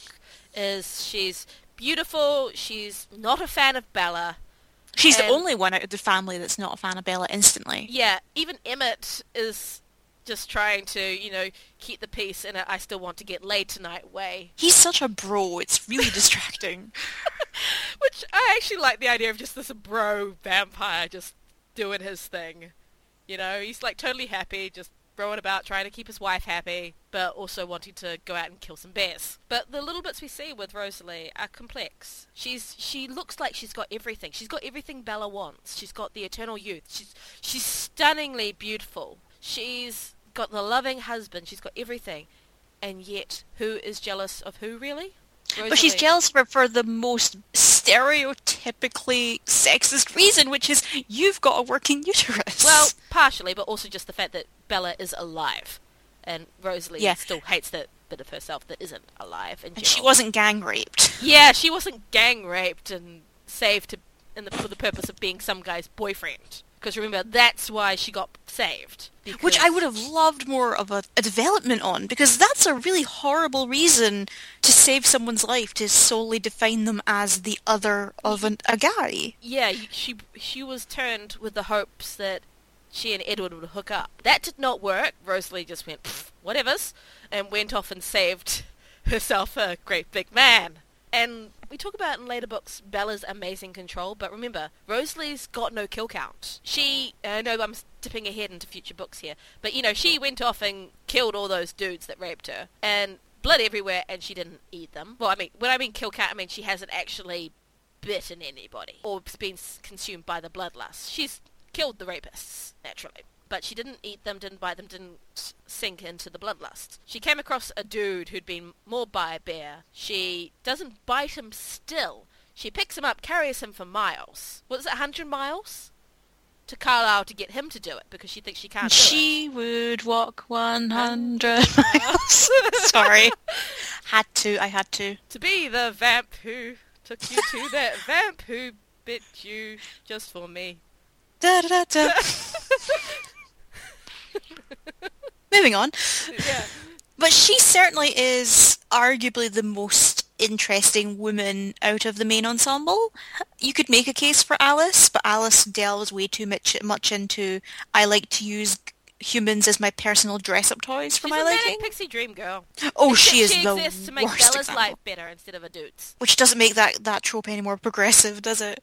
is she's beautiful, she's not a fan of Bella, She's the only one out of the family that's not a fan of Bella instantly. Yeah, even Emmett is just trying to, you know, keep the peace in a I still want to get laid tonight way. He's such a bro, it's really distracting. [LAUGHS] Which I actually like the idea of just this bro vampire just doing his thing. You know, he's like totally happy, just throwing about, trying to keep his wife happy, but also wanting to go out and kill some bears. But the little bits we see with Rosalie are complex. She's she looks like she's got everything. She's got everything Bella wants. She's got the eternal youth. She's she's stunningly beautiful. She's got the loving husband. She's got everything. And yet, who is jealous of who really? But she's jealous of her for the most stereotypically sexist reason, which is you've got a working uterus. Well, [LAUGHS] partially, but also just the fact that Bella is alive, and Rosalie Yeah. still hates that bit of herself that isn't alive. And she wasn't gang raped. Yeah, she wasn't gang raped and saved to, in the, for the purpose of being some guy's boyfriend. Because remember, that's why she got saved. Which I would have loved more of a, a development on, because that's a really horrible reason to save someone's life, to solely define them as the other of an, a guy. Yeah, she she was turned with the hopes that she and Edward would hook up. That did not work. Rosalie just went, whatever's, and went off and saved [LAUGHS] herself a great big man. And we talk about in later books Bella's amazing control, but remember, Rosalie's got no kill count. She, uh, I know I'm tipping ahead into future books here, but you know, she went off and killed all those dudes that raped her, and blood everywhere, and she didn't eat them. Well, I mean, when I mean kill count, I mean she hasn't actually bitten anybody or been consumed by the bloodlust. She's killed the rapists, naturally. But she didn't eat them, didn't bite them, didn't sink into the bloodlust. She came across a dude who'd been mauled by a bear. She doesn't bite him still. She picks him up, carries him for miles. Was it 100 miles? To Carlisle to get him to do it because she thinks she can't do it. She would walk 100 miles. [LAUGHS] Sorry. Had to, I had to. To be the vamp who took you to that [LAUGHS] vamp who bit you just for me. Da, da, da, da. [LAUGHS] [LAUGHS] Moving on. yeah. But she certainly is arguably the most interesting woman out of the main ensemble. You could make a case for Alice, but Alice delves way too much, much into I like to use humans as my personal dress-up toys for She's my a liking. pixie dream girl. Oh, Except she is she the exists to make worst Bella's example. life better instead of a dude's. Which doesn't make that, that trope any more progressive, does it?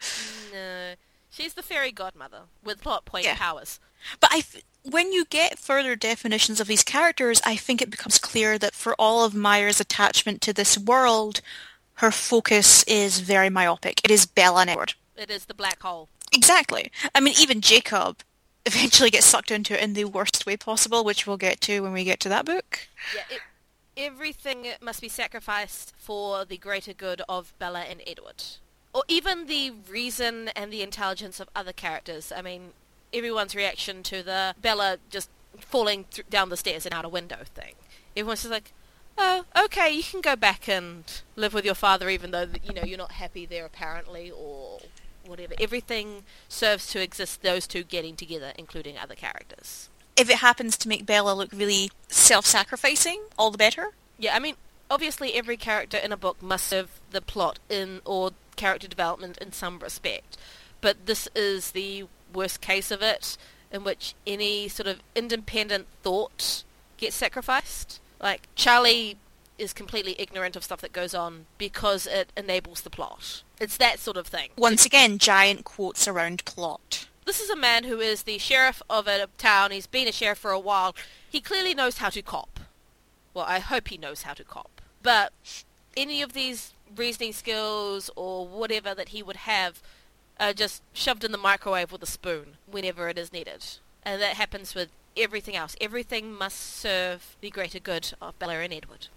No. She's the fairy godmother with plot point Yeah. powers. But I, when you get further definitions of these characters, I think it becomes clear that for all of Meyer's attachment to this world, her focus is very myopic. It is Bella and Edward. It is the black hole. Exactly. I mean, even Jacob eventually gets sucked into it in the worst way possible, which we'll get to when we get to that book. Yeah, it, everything must be sacrificed for the greater good of Bella and Edward. Or even the reason and the intelligence of other characters. I mean, everyone's reaction to the Bella just falling th- down the stairs and out a window thing. Everyone's just like, oh, okay, you can go back and live with your father even though, you know, you're not happy there apparently or whatever. Everything serves to exist those two getting together, including other characters. If it happens to make Bella look really self-sacrificing, all the better. Yeah, I mean, obviously every character in a book must serve the plot in or character development in some respect. But this is the worst case of it, in which any sort of independent thought gets sacrificed. Like, Charlie is completely ignorant of stuff that goes on because it enables the plot. It's that sort of thing. Once again, giant quotes around plot. This is a man who is the sheriff of a town. He's been a sheriff for a while. He clearly knows how to cop. Well, I hope he knows how to cop. But any of these reasoning skills or whatever that he would have are just shoved in the microwave with a spoon whenever it is needed. And that happens with everything else. Everything must serve the greater good of Bella and Edward.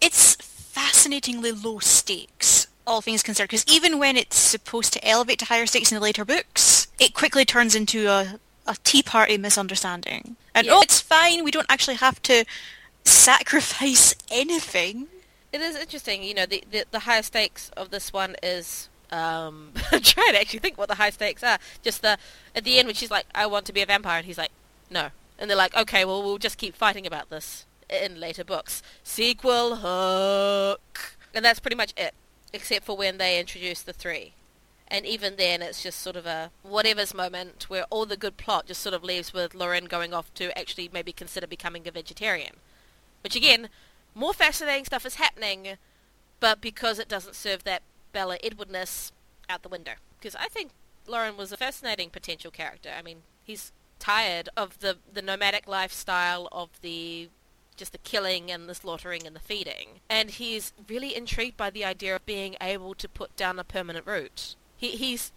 It's fascinatingly low stakes, all things considered, because even when it's supposed to elevate to higher stakes in the later books, it quickly turns into a, a Tea Party misunderstanding. And, Yeah. oh, it's fine, we don't actually have to sacrifice [LAUGHS] anything. It is interesting, you know, the, the, the higher stakes of this one is, um, [LAUGHS] I'm trying to actually think what the high stakes are. Just the, at the end when she's like, I want to be a vampire, and he's like, no. And they're like, okay, well, we'll just keep fighting about this in later books. Sequel hook. And that's pretty much it, except for when they introduce the three. And even then, it's just sort of a whatever's moment where all the good plot just sort of leaves with Laurent going off to actually maybe consider becoming a vegetarian. Which again, more fascinating stuff is happening, but because it doesn't serve that Bella Edwardness, out the window. Because I think Laurent was a fascinating potential character. I mean, he's tired of the the nomadic lifestyle of the just the killing and the slaughtering and the feeding. And he's really intrigued by the idea of being able to put down a permanent root. He, he's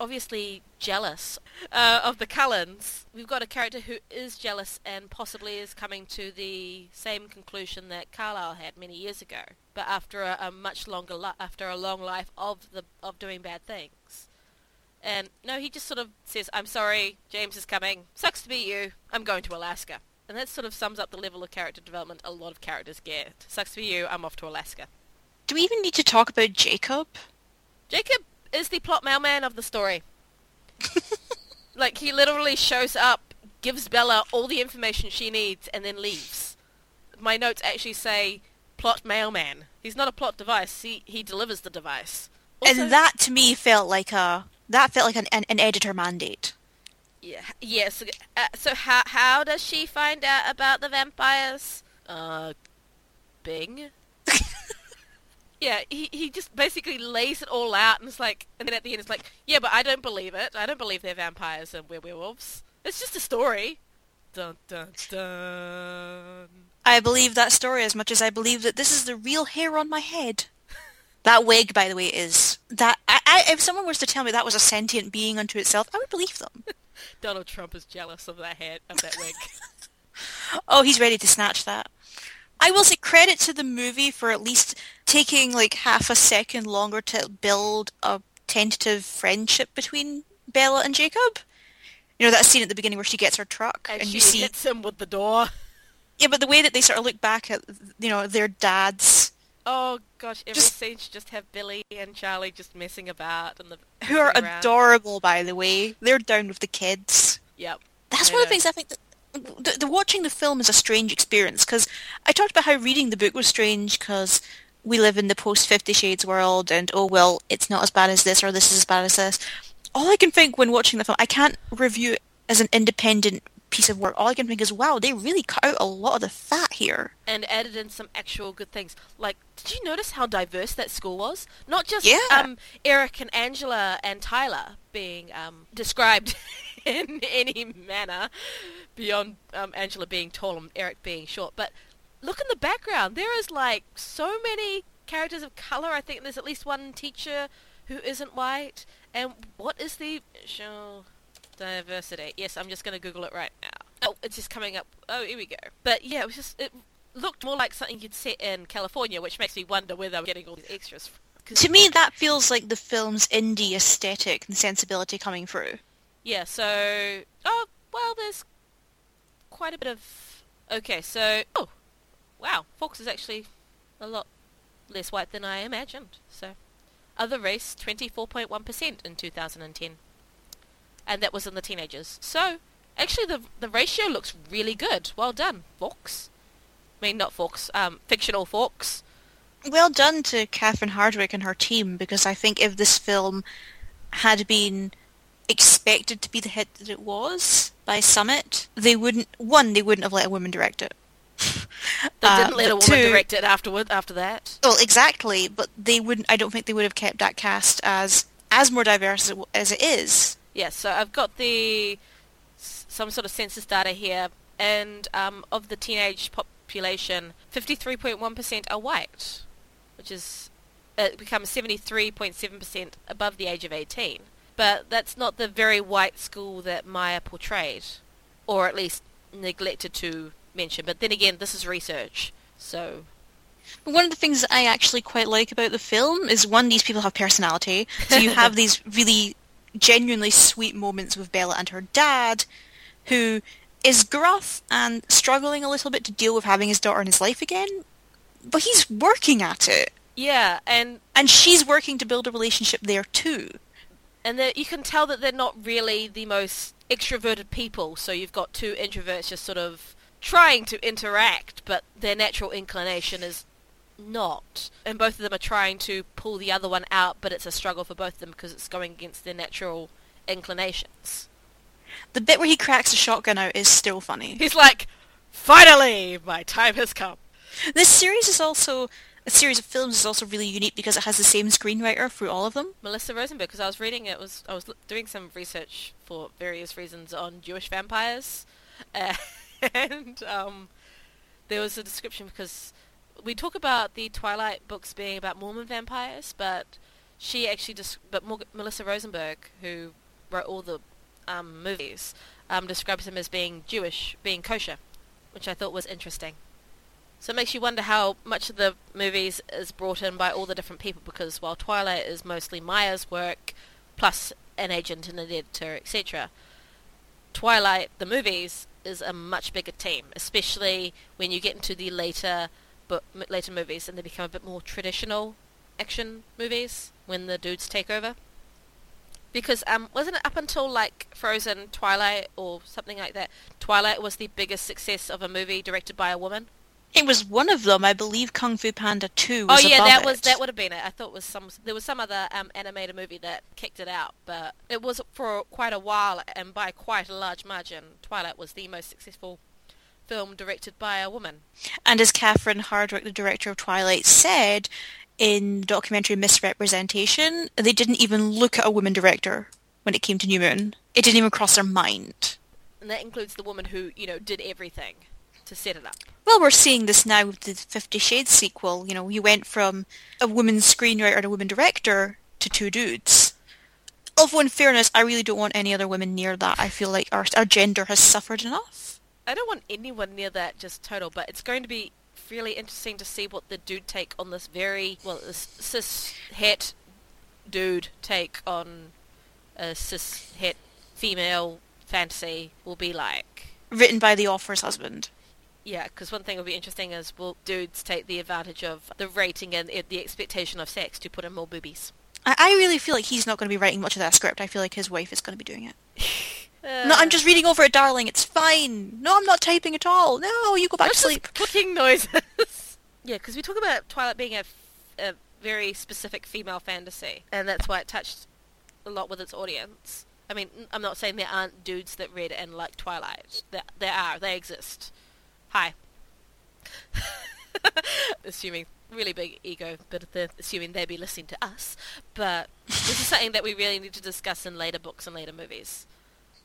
obviously jealous uh, of the Cullens. We've got a character who is jealous and possibly is coming to the same conclusion that Carlisle had many years ago, but after a, a much longer li- after a long life of the of doing bad things. And no, he just sort of says, "I'm sorry, James is coming. Sucks to be you. I'm going to Alaska." And that sort of sums up the level of character development a lot of characters get. Sucks to be you. I'm off to Alaska. Do we even need to talk about Jacob? Jacob is the plot mailman of the story. [LAUGHS] like he literally shows up, gives Bella all the information she needs, and then leaves. My notes actually say plot mailman. He's not a plot device. He he delivers the device. Also, and that to me felt like a that felt like an, an, an editor mandate. yeah, yes. Uh, so how how does she find out about the vampires? Uh, Bing. [LAUGHS] Yeah, he, he just basically lays it all out and it's like, and then at the end it's like, yeah, but I don't believe it. I don't believe they're vampires and we're werewolves. It's just a story. Dun dun dun. I believe that story as much as I believe that this is the real hair on my head. That wig, by the way, is that. I, I, if someone was to tell me that was a sentient being unto itself, I would believe them. [LAUGHS] Donald Trump is jealous of that head, of that wig. [LAUGHS] Oh, he's ready to snatch that. I will say credit to the movie for at least taking like half a second longer to build a tentative friendship between Bella and Jacob. You know that scene at the beginning where she gets her truck and, and she you see hits him with the door. Yeah, but the way that they sort of look back at you know their dads Oh gosh, every Just- scene should just have Billy and Charlie just messing about and the who are around. adorable by the way. They're down with the kids. Yep. That's I one of the things I think that the, the watching the film is a strange experience because I talked about how reading the book was strange because we live in the post Fifty Shades world and oh well it's not as bad as this or this is as bad as this. All I can think when watching the film, I can't review it as an independent piece of work. All I can think is wow, they really cut out a lot of the fat here. and added in some actual good things. Like, did you notice how diverse that school was? Not just Yeah. um, Eric and Angela and Tyler being um, described [LAUGHS] in any manner beyond um, Angela being tall and Eric being short, but look in the background. There is like so many characters of color. I think there's at least one teacher who isn't white. And what is the show diversity? Yes, I'm just going to Google it right now. Oh, it's just coming up. Oh, here we go. But yeah, it was just it looked more like something you'd set in California, which makes me wonder where they were getting all these extras. To me, that feels like the film's indie aesthetic and sensibility coming through. Yeah, so oh well, there's quite a bit of okay. So oh wow, Forks is actually a lot less white than I imagined. So other race twenty four point one percent in two thousand and ten, and that was in the teenagers. So actually, the the ratio looks really good. Well done, Forks. I mean, not Forks, um, fictional Forks. Well done to Catherine Hardwicke and her team because I think if this film had been expected to be the hit that it was by Summit, they wouldn't. One, they wouldn't have let a woman direct it. They Uh, didn't let a woman two- direct it afterward. After that, Well, exactly, but they wouldn't. I don't think they would have kept that cast as as more diverse as it, as it is. Yes, so I've got the some sort of census data here, and um, of the teenage population, 53.1% are white, which is it becomes 73.7% above the age of 18. But that's not the very white school that Meyer portrayed, or at least neglected to mention. But then again, this is research, so But one of the things I actually quite like about the film is one, these people have personality. So you have [LAUGHS] these really genuinely sweet moments with Bella and her dad, who is gruff and struggling a little bit to deal with having his daughter in his life again. But he's working at it. yeah, and And she's working to build a relationship there too. and that you can tell that they're not really the most extroverted people. So you've got two introverts just sort of trying to interact, but their natural inclination is not. And both of them are trying to pull the other one out, but it's a struggle for both of them because it's going against their natural inclinations. The bit where he cracks the shotgun out is still funny. He's like, finally, my time has come. This series is also a series of films is also really unique because it has the same screenwriter through all of them. Melissa Rosenberg, because I was reading it, was I was doing some research for various reasons on Jewish vampires, [LAUGHS] and um, there was a description because we talk about the Twilight books being about Mormon vampires, but she actually just, but Melissa Rosenberg, who wrote all the um, movies, um, describes them as being Jewish, being kosher, which I thought was interesting. So it makes you wonder how much of the movies is brought in by all the different people, because while Twilight is mostly Meyer's work, plus an agent and an editor, etc., Twilight, the movies, is a much bigger team, especially when you get into the later but later movies and they become a bit more traditional action movies when the dudes take over. Because um, wasn't it up until like Frozen, Twilight, or something like that? Twilight was the biggest success of a movie directed by a woman. It was one of them, I believe. Kung Fu Panda Two. oh yeah, that it. was that would have been it. I thought it was some there was some other um, animated movie that kicked it out, but it was for quite a while and by quite a large margin. Twilight was the most successful film directed by a woman. And as Catherine Hardwicke, the director of Twilight, said, in the documentary Miss Representation, they didn't even look at a woman director when it came to New Moon. It didn't even cross their mind. And that includes the woman who, you know, did everything to set it up. Well, we're seeing this now with the Fifty Shades sequel. You know, you went from a woman screenwriter and a woman director to two dudes. Although, in fairness, I really don't want any other women near that. I feel like our, our gender has suffered enough. I don't want anyone near that, just total, but it's going to be really interesting to see what the dude take on this very well this cis het dude take on a cis het female fantasy will be like. Written by the author's husband. Yeah, because one thing will be interesting is will dudes take the advantage of the rating and the expectation of sex to put in more boobies. I, I really feel like he's not going to be writing much of that script. I feel like his wife is going to be doing it. [LAUGHS] Uh, no, I'm just reading over it, darling. It's fine. No, I'm not typing at all. No, you go back to sleep. clicking noises. [LAUGHS] yeah, because we talk about Twilight being a, a very specific female fantasy, and that's why it touched a lot with its audience. I mean, I'm not saying there aren't dudes that read and like Twilight. There, there are. They exist. Hi. [LAUGHS] assuming really big ego, but assuming they'd be listening to us. But this is something that we really need to discuss in later books and later movies.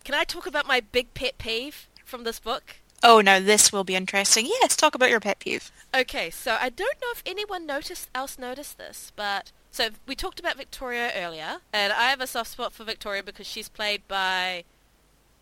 Can I talk about my big pet peeve from this book? Oh, no, this will be interesting. Yes, talk about your pet peeve. Okay, so I don't know if anyone noticed else noticed this, but so we talked about Victoria earlier, and I have a soft spot for Victoria because she's played by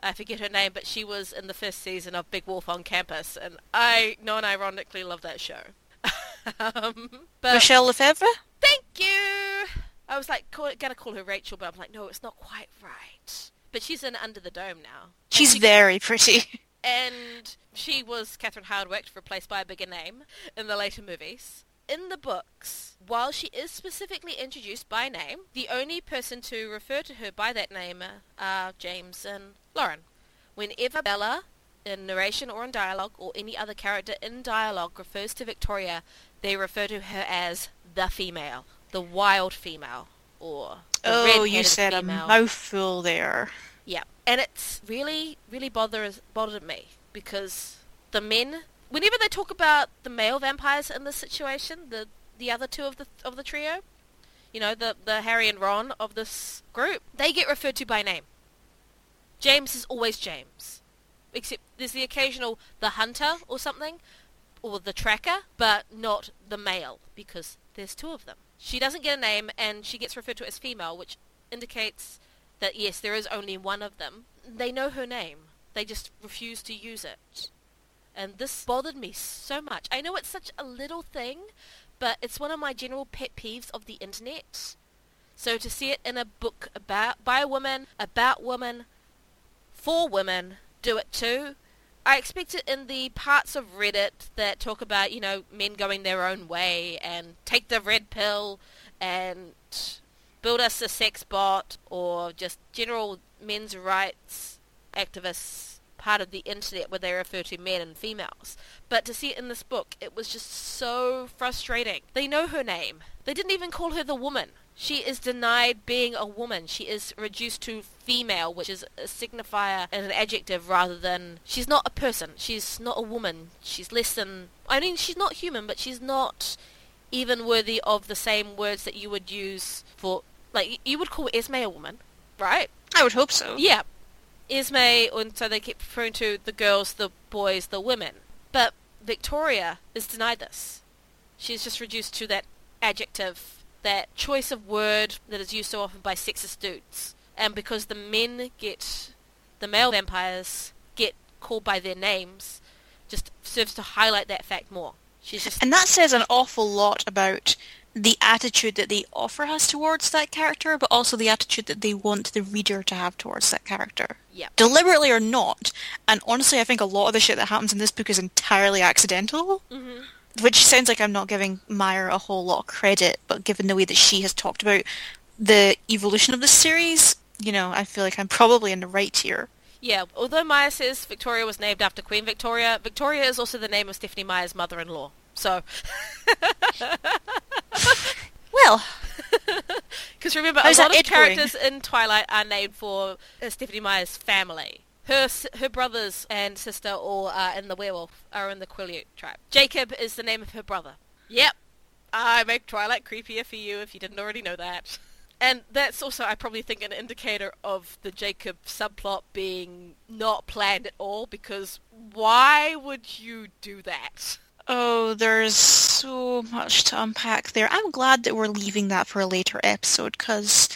I forget her name, but she was in the first season of Big Wolf on Campus, and I non-ironically love that show. [LAUGHS] um, but Michelle Lefevre. Thank you. I was like call, gonna call her Rachel, but I'm like, no, it's not quite right. But she's in Under the Dome now. She's she, very pretty. And she was Catherine Hardwicke, replaced by a bigger name in the later movies. In the books, while she is specifically introduced by name, the only person to refer to her by that name are James and Laurent. Whenever Bella, in narration or in dialogue, or any other character in dialogue refers to Victoria, they refer to her as the female, the wild female, or oh, you said female. a mouthful there. Yeah, and it's really, really bothers bothered me because the men, whenever they talk about the male vampires in this situation, the the other two of the of the trio, you know, the the Harry and Ron of this group, they get referred to by name. James is always James, except there's the occasional the hunter or something, or the tracker, but not the male because there's two of them. She doesn't get a name, and she gets referred to as female, which indicates that yes, there is only one of them. They know her name. They just refuse to use it. And this bothered me so much. I know it's such a little thing, but it's one of my general pet peeves of the internet. So to see it in a book about by a woman, about women, for women, do it too. I expect it in the parts of Reddit that talk about, you know, men going their own way and take the red pill and build us a sex bot or just general men's rights activists part of the internet where they refer to men and females. But to see it in this book, it was just so frustrating. They know her name. They didn't even call her the woman. She is denied being a woman. She is reduced to female, which is a signifier and an adjective rather than she's not a person. She's not a woman. She's less than I mean she's not human, but she's not even worthy of the same words that you would use for like you would call Esme a woman, right? I would hope so. Yeah. Esme, and so they keep referring to the girls, the boys, the women. But Victoria is denied this. She's just reduced to that adjective, that choice of word that is used so often by sexist dudes. And because the men get, the male vampires get called by their names, just serves to highlight that fact more. She's just And that says an awful lot about the attitude that the author has towards that character, but also the attitude that they want the reader to have towards that character. yeah. Deliberately or not. And honestly, I think a lot of the shit that happens in this book is entirely accidental. hmm Which sounds like I'm not giving Meyer a whole lot of credit, but given the way that she has talked about the evolution of the series, you know, I feel like I'm probably in the right here. Yeah, although Meyer says Victoria was named after Queen Victoria, Victoria is also the name of Stephenie Meyer's mother-in-law. So, [LAUGHS] Well, [LAUGHS] because remember, How's a lot of it going? characters in Twilight are named for uh, Stephenie Meyer's family. Her her brothers and sister all are in the werewolf, are in the Quileute tribe. Jacob is the name of her brother. Yep, I make Twilight creepier for you if you didn't already know that. [LAUGHS] And that's also, I probably think, an indicator of the Jacob subplot being not planned at all, because why would you do that? oh, there's so much to unpack there. I'm glad that we're leaving that for a later episode because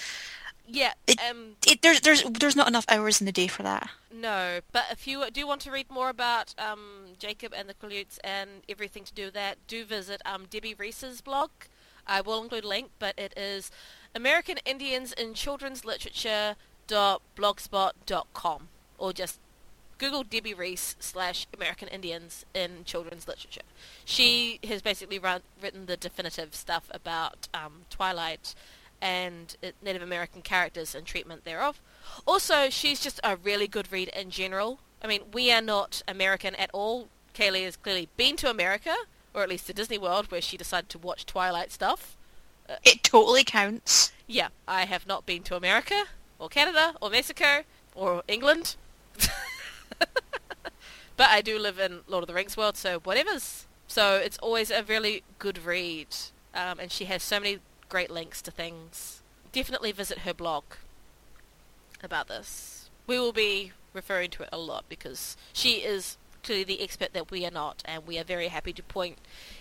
Yeah, It- um, it, there's there's there's not enough hours in the day for that. no, but if you do want to read more about um, Jacob and the Quileutes and everything to do with that, do visit um, Debbie Reese's blog. I will include a link, but it is American Indians in Children's Literature blogspot.com or just Google Debbie Reese slash American Indians in children's literature. She has basically run, written the definitive stuff about um, Twilight and uh, Native American characters and treatment thereof. Also, she's just a really good read in general. I mean, we are not American at all. Kaylee has clearly been to America, or at least to Disney World, where she decided to watch Twilight stuff. It totally counts. Yeah, I have not been to America, or Canada, or Mexico, or England. [LAUGHS] but I do live in Lord of the Rings world, so whatever's. So it's always a really good read, um, and she has so many great links to things. Definitely visit her blog about this. We will be referring to it a lot because she is clearly the expert that we are not, and we are very happy to point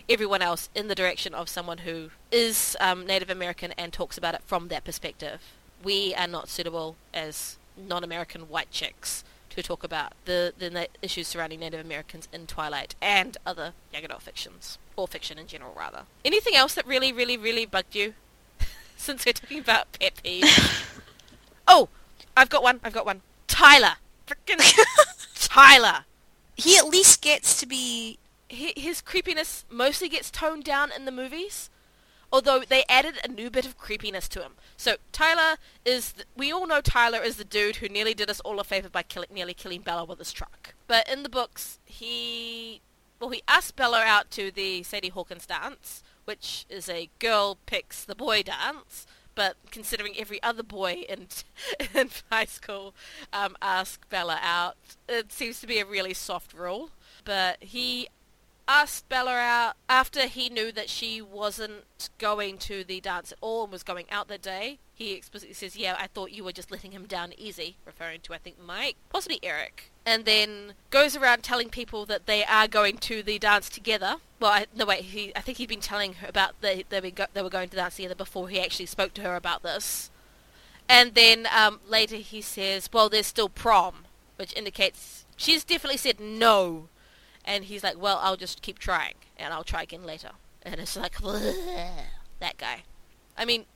everyone else in the direction of someone who is um, Native American and talks about it from that perspective. We are not suitable as non-American white chicks to talk about the, the issues surrounding Native Americans in Twilight and other young adult fictions, or fiction in general, rather. Anything else that really, really, really bugged you? [LAUGHS] Since we're talking about pet peeves. [LAUGHS] oh, I've got one. I've got one. Tyler. Frickin' [LAUGHS] Tyler. He at least gets to be hi- his creepiness mostly gets toned down in the movies, although they added a new bit of creepiness to him. So Tyler is, th- we all know Tyler is the dude who nearly did us all a favor by killing, nearly killing Bella with his truck. But in the books, he, well, he asked Bella out to the Sadie Hawkins dance, which is a girl picks the boy dance. But considering every other boy in [LAUGHS] in high school um, asked Bella out, it seems to be a really soft rule. But he asked Bella out after he knew that she wasn't going to the dance at all and was going out that day. He explicitly says, yeah, I thought you were just letting him down easy, referring to, I think, Mike, possibly Eric. And then goes around telling people that they are going to the dance together. Well, I, no, wait, he, I think he'd been telling her about the, they, were go, they were going to dance together before he actually spoke to her about this. And then um, later he says, well, there's still prom, which indicates she's definitely said no and he's like, well, I'll just keep trying, and I'll try again later. [LAUGHS] And it's like, [LAUGHS] that guy. I mean,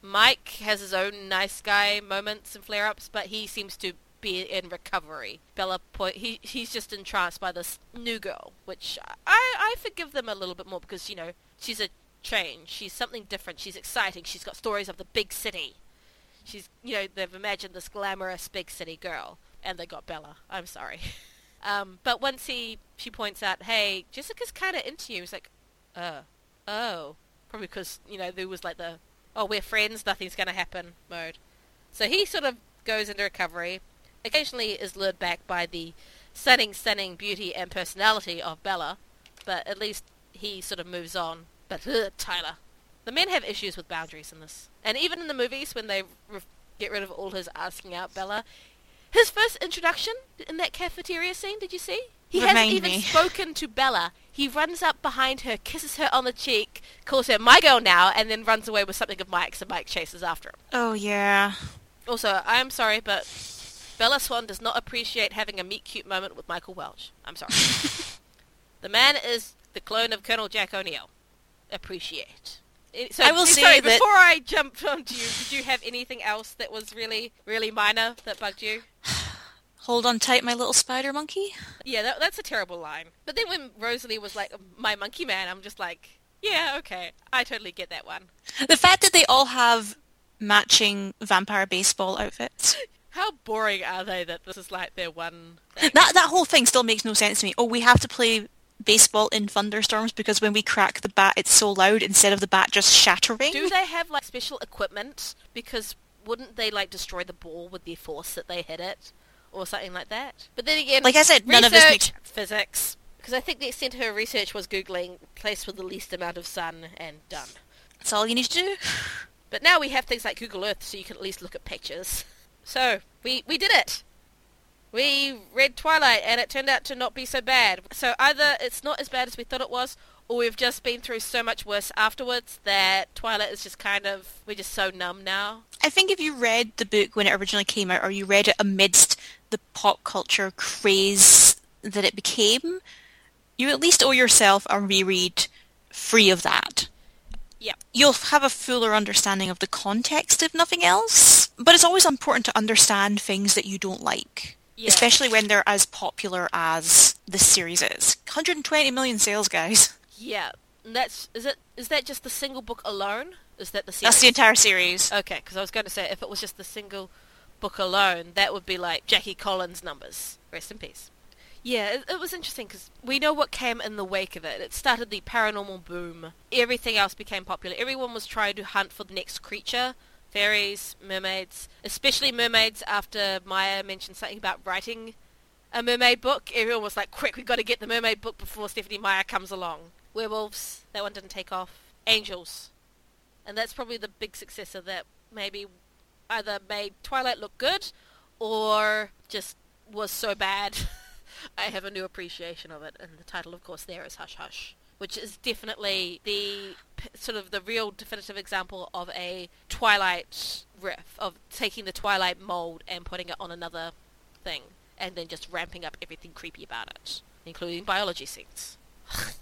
Mike has his own nice guy moments and flare-ups, but he seems to be in recovery. Bella, point, he he's just entranced by this new girl, which I I forgive them a little bit more because you know she's a change, she's something different, she's exciting, she's got stories of the big city. She's you know they've imagined this glamorous big city girl, and they got Bella. I'm sorry. [LAUGHS] Um, but once he she points out, hey, Jessica's kind of into you. He's like, oh, oh, probably because you know there was like the oh we're friends, nothing's gonna happen mode. So he sort of goes into recovery. Occasionally is lured back by the stunning, stunning beauty and personality of Bella, but at least he sort of moves on. But ugh, Tyler, the men have issues with boundaries in this, and even in the movies when they re- get rid of all his asking out Bella, his first introduction in that cafeteria scene, did you see? He Remind hasn't even me. [LAUGHS] spoken to Bella. He runs up behind her, kisses her on the cheek, calls her my girl now, and then runs away with something of Mike's, and Mike chases after him. Oh yeah. Also, I am sorry, but Bella Swan does not appreciate having a meet cute moment with Michael Welch. I'm sorry. [LAUGHS] the man is the clone of Colonel Jack O'Neill. Appreciate. So, I will [LAUGHS] say sorry, that- before I jumped [LAUGHS] onto you, did you have anything else that was really, really minor that bugged you? [SIGHS] Hold on tight, my little spider monkey. Yeah, that, that's a terrible line. But then when Rosalie was like, my monkey man, I'm just like, yeah, okay. I totally get that one. The fact that they all have matching vampire baseball outfits. [LAUGHS] How boring are they that this is like their one thing? That that whole thing still makes no sense to me. Oh, we have to play baseball in thunderstorms because when we crack the bat, it's so loud instead of the bat just shattering. Do they have like special equipment? Because wouldn't they like destroy the ball with the force that they hit it, or something like that? But then again, Like I said, none of this makes- physics. Because I think the extent of her research was googling place with the least amount of sun and done. That's all you need to do. But now we have things like Google Earth, so you can at least look at pictures. So we we did it. We read Twilight, and it turned out to not be so bad. So either it's not as bad as we thought it was, or we've just been through so much worse afterwards that Twilight is just kind of we're just so numb now. I think if you read the book when it originally came out, or you read it amidst the pop culture craze that it became, you at least owe yourself a reread free of that. Yep. You'll have a fuller understanding of the context, if nothing else. But it's always important to understand things that you don't like. Yeah. Especially when they're as popular as this series is. 120 million sales, guys. Yeah, and that's is it. Is that just the single book alone? Is that the series? That's the entire series. Okay, because I was going to say if it was just the single book alone, that would be like Jackie Collins numbers. Rest in peace. Yeah, it, it was interesting because we know what came in the wake of it. It started the paranormal boom. Everything else became popular. Everyone was trying to hunt for the next creature. Fairies, mermaids, especially mermaids after Meyer mentioned something about writing a mermaid book. Everyone was like, quick, we've got to get the mermaid book before Stephenie Meyer comes along. Werewolves, that one didn't take off. Angels. And that's probably the big successor that maybe either made Twilight look good or just was so bad [LAUGHS] I have a new appreciation of it. And the title, of course, there is Hush Hush, which is definitely the sort of the real definitive example of a Twilight riff, of taking the Twilight mold and putting it on another thing, and then just ramping up everything creepy about it, including biology scenes. [LAUGHS]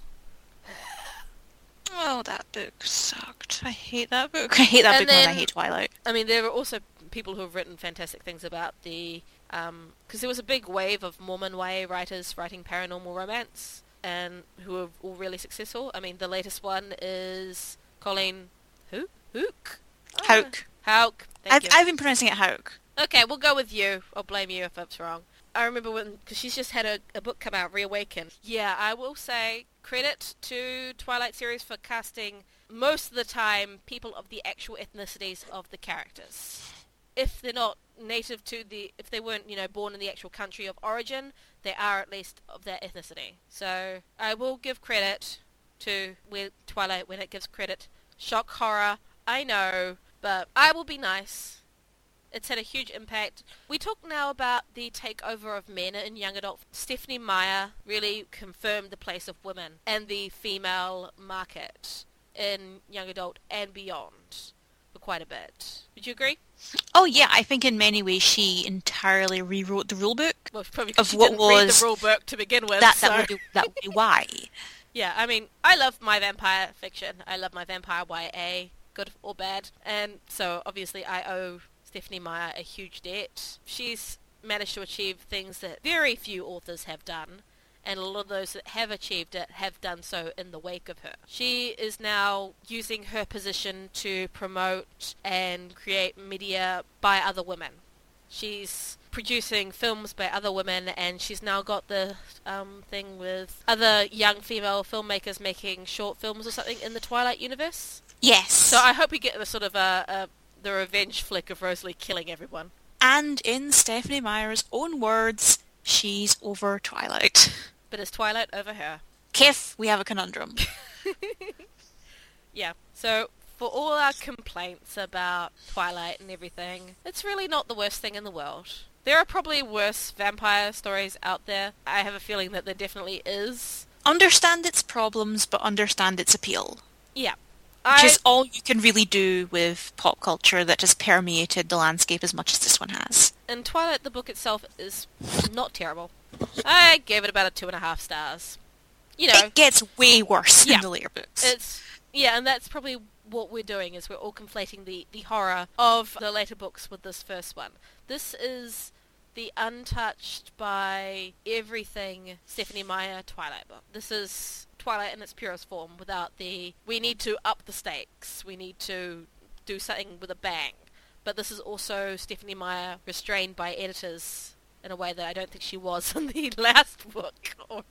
Oh, that book sucked. I hate that book. [LAUGHS] I hate that And book than I hate Twilight. I mean, there are also people who have written fantastic things about the, um, because there was a big wave of Mormon YA writers writing paranormal romance, and who are all really successful. I mean, the latest one is Colleen, who? Hook? Ah, Houck. Houck. I've. I've been pronouncing it Houck. Okay, we'll go with you. I'll blame you if it's wrong. I remember when, because she's just had a, a book come out, Reawaken. Yeah, I will say credit to Twilight series for casting most of the time people of the actual ethnicities of the characters. If they're not native to the, if they weren't, you know, born in the actual country of origin, they are at least of that ethnicity. So I will give credit to where Twilight when it gives credit. Shock horror, I know, but I will be nice. It's had a huge impact. We talk now about the takeover of men in young adult. Stephenie Meyer really confirmed the place of women and the female market in young adult and beyond quite a bit. Would you agree? Oh yeah, I think in many ways she entirely rewrote the rulebook. Well, Of she what didn't read was- the rule book to begin with. That so- that would be that would be why. [LAUGHS] Yeah, I mean, I love my vampire fiction. I love my vampire YA, good or bad. And so obviously I owe Stephenie Meyer a huge debt. She's managed to achieve things that very few authors have done. And a lot of those that have achieved it have done so in the wake of her. She is now using her position to promote and create media by other women. She's producing films by other women, and she's now got the um, thing with other young female filmmakers making short films or something in the Twilight universe. Yes. So I hope we get the sort of a, a the revenge flick of Rosalie killing everyone. and in Stephenie Meyer's own words, she's over Twilight. [LAUGHS] But is Twilight over her? Kiff, we have a conundrum. [LAUGHS] Yeah. So for all our complaints about Twilight and everything, it's really not the worst thing in the world. There are probably worse vampire stories out there. I have a feeling that there definitely is. understand its problems, but understand its appeal. Yeah. Which I, is all you can really do with pop culture that has permeated the landscape as much as this one has. and Twilight, the book itself, is not terrible. I gave it about a two and a half stars. You know, It gets way worse Yeah. in the later books. It's yeah, and that's probably what we're doing is we're all conflating the the horror of the later books with this first one. This is the untouched by everything Stephenie Meyer Twilight book. This is Twilight in its purest form without the we need to up the stakes. We need to do something with a bang. But this is also Stephenie Meyer restrained by editors in a way that I don't think she was [LAUGHS] in the last book or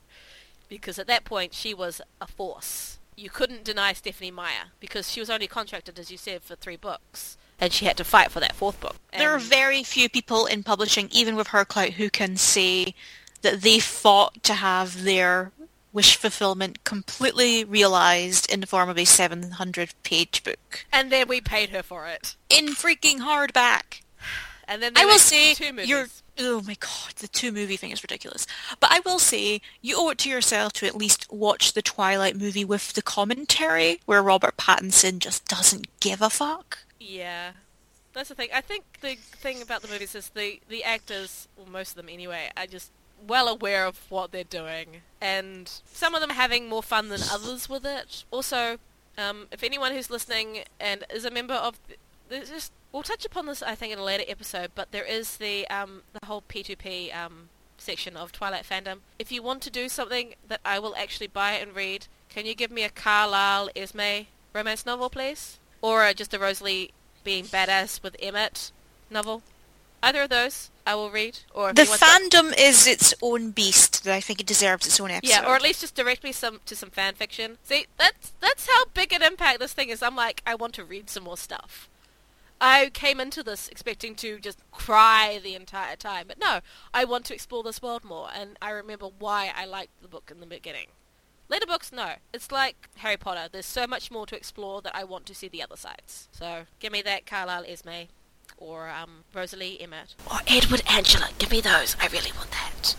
because at that point she was a force. You couldn't deny Stephenie Meyer because she was only contracted, as you said, for three books, and she had to fight for that fourth book. there are very few people in publishing, even with her clout, who can say that they fought to have their wish fulfillment completely realized in the form of a 700 page book. and then we paid her for it. In freaking hardback. [SIGHS] And then I will say two movies. you're oh my god, the two movie thing is ridiculous. But I will say you owe it to yourself to at least watch the Twilight movie with the commentary where Robert Pattinson just doesn't give a fuck. Yeah. That's the thing. I think the thing about the movies is the, the actors, well, most of them anyway, are just well aware of what they're doing. And some of them are having more fun than others with it. Also, um, if anyone who's listening and is a member of... th- There's just, we'll touch upon this, I think, in a later episode, but there is the um, the whole P2P um, section of Twilight fandom. If you want to do something that I will actually buy and read, can you give me a Carlisle Esme romance novel, please? Or just a Rosalie being badass with Emmett novel? Either of those, I will read. Or The you want some- fandom is its own beast that I think it deserves its own episode. yeah, or at least just direct me some to some fan fiction. See, that's that's how big an impact this thing is. I'm like, I want to read some more stuff. I came into this expecting to just cry the entire time, but no, I want to explore this world more, and I remember why I liked the book in the beginning. Later books, no. It's like Harry Potter. There's so much more to explore that I want to see the other sides. So, give me that Carlisle Esme, or um, Rosalie Emmett, or Edward Angela. Give me those. I really want that.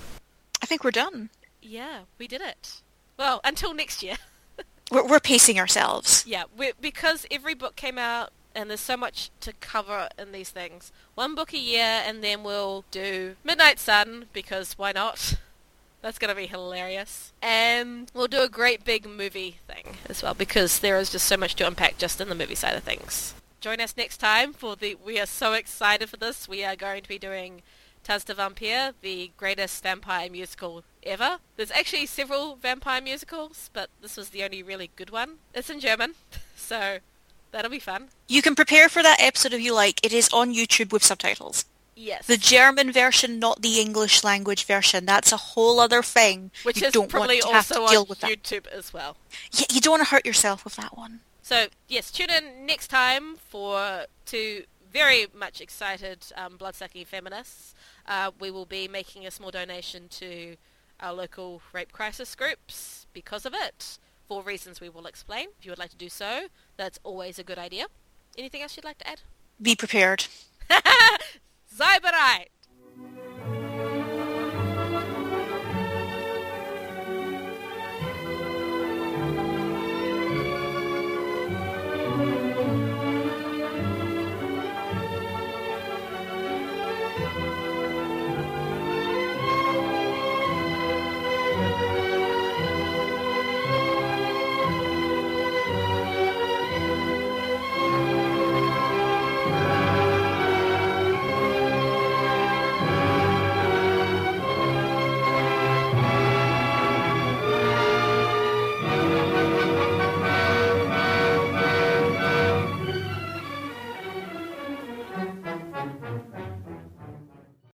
I think we're done. Yeah, we did it. Well, until next year. [LAUGHS] We're, we're pacing ourselves. Yeah, we because every book came out and there's so much to cover in these things. One book a year and then we'll do Midnight Sun because why not? That's going to be hilarious. And we'll do a great big movie thing as well because there is just so much to unpack just in the movie side of things. Join us next time for the we are so excited for this. We are going to be doing Tanz der Vampire, the greatest vampire musical ever. There's actually several vampire musicals, but this was the only really good one. It's in German, [LAUGHS] so that'll be fun. You can prepare for that episode if you like. It is on YouTube with subtitles. Yes. The German version, not the English language version. That's a whole other thing. which you is don't probably want to have also to deal on with that. YouTube as well. Yeah, you don't want to hurt yourself with that one. So yes, tune in next time for two very much excited um, bloodsucking feminists. Uh, we will be making a small donation to our local rape crisis groups because of it, for reasons we will explain. If you would like to do so, that's always a good idea. Anything else you'd like to add? Be prepared. [LAUGHS] Sei!